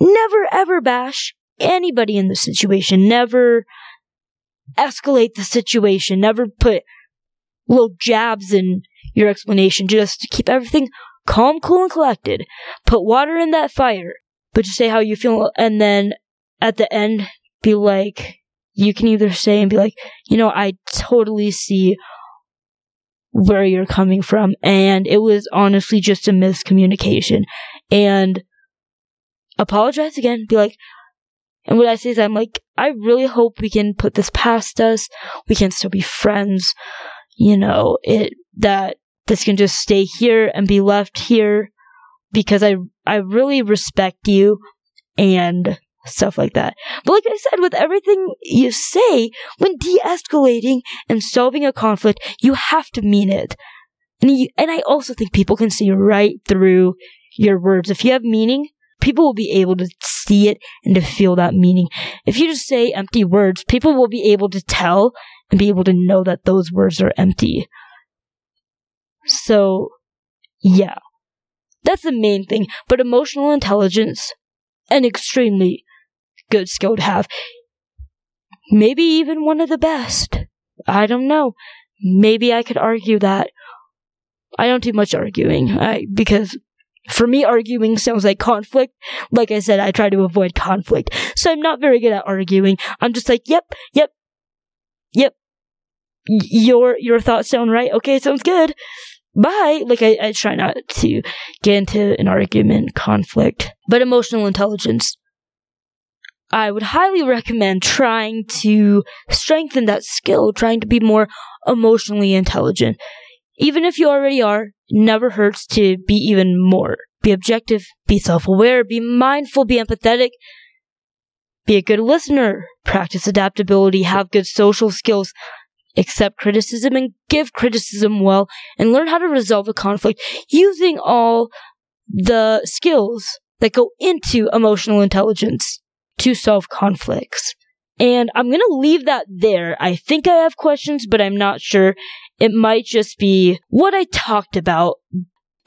never ever bash anybody in the situation. Never escalate the situation. Never put little jabs in your explanation. Just to keep everything calm, cool, and collected. Put water in that fire, but just say how you feel, and then at the end, be like, you can either say and be like, you know, I totally see where you're coming from, and it was honestly just a miscommunication, and apologize again. Be like, and what I say is, I'm like, I really hope we can put this past us. We can still be friends. You know, it, that this can just stay here and be left here because I, I really respect you and stuff like that. But like I said, with everything you say, when de-escalating and solving a conflict, you have to mean it. And you, and I also think people can see right through your words. If you have meaning, people will be able to see it and to feel that meaning. If you just say empty words, people will be able to tell and be able to know that those words are empty. So, yeah. That's the main thing. But emotional intelligence, an extremely good skill to have. Maybe even one of the best. I don't know. Maybe I could argue that. I don't do much arguing, I, because for me, arguing sounds like conflict. Like I said, I try to avoid conflict. So I'm not very good at arguing. I'm just like, yep, yep, yep. your, your thoughts sound right. Okay, sounds good. Bye. Like I, I try not to get into an argument, conflict. But emotional intelligence. I would highly recommend trying to strengthen that skill, trying to be more emotionally intelligent. Even if you already are, never hurts to be even more. Be objective, be self-aware, be mindful, be empathetic, be a good listener, practice adaptability, have good social skills, accept criticism and give criticism well, and learn how to resolve a conflict using all the skills that go into emotional intelligence to solve conflicts. And I'm gonna leave that there. I think I have questions, but I'm not sure. It might just be what I talked about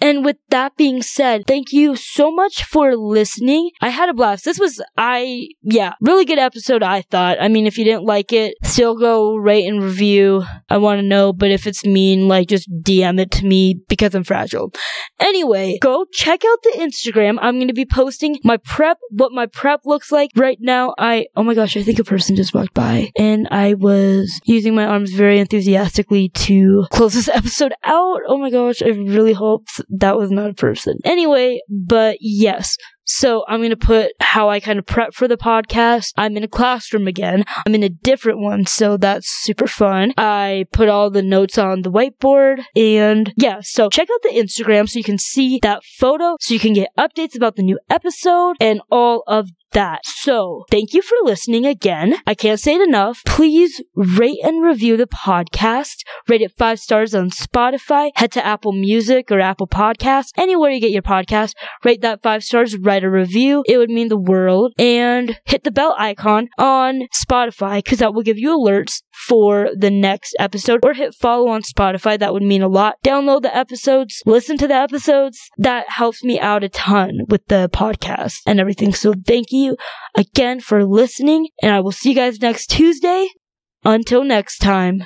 and with that being said, thank you so much for listening. I had a blast. This was, I, yeah, really good episode, I thought. I mean, if you didn't like it, still go rate and review. I want to know, but if it's mean, like, just DM it to me because I'm fragile. Anyway, go check out the Instagram. I'm going to be posting my prep, what my prep looks like right now. I, oh my gosh, I think a person just walked by and I was using my arms very enthusiastically to close this episode out. Oh my gosh, I really hope that was not a person. Anyway, but yes. So I'm going to put how I kind of prep for the podcast. I'm in a classroom again. I'm in a different one, so that's super fun. I put all the notes on the whiteboard and yeah, so check out the Instagram so you can see that photo, so you can get updates about the new episode and all of that. So, thank you for listening again. I can't say it enough. Please rate and review the podcast. Rate it five stars on Spotify. Head to Apple Music or Apple Podcasts, anywhere you get your podcast. Rate that five stars, write a review. It would mean the world. And hit the bell icon on Spotify because that will give you alerts for the next episode or hit follow on Spotify. That would mean a lot. Download the episodes, listen to the episodes. That helps me out a ton with the podcast and everything. So thank you again for listening and I will see you guys next Tuesday. Until next time.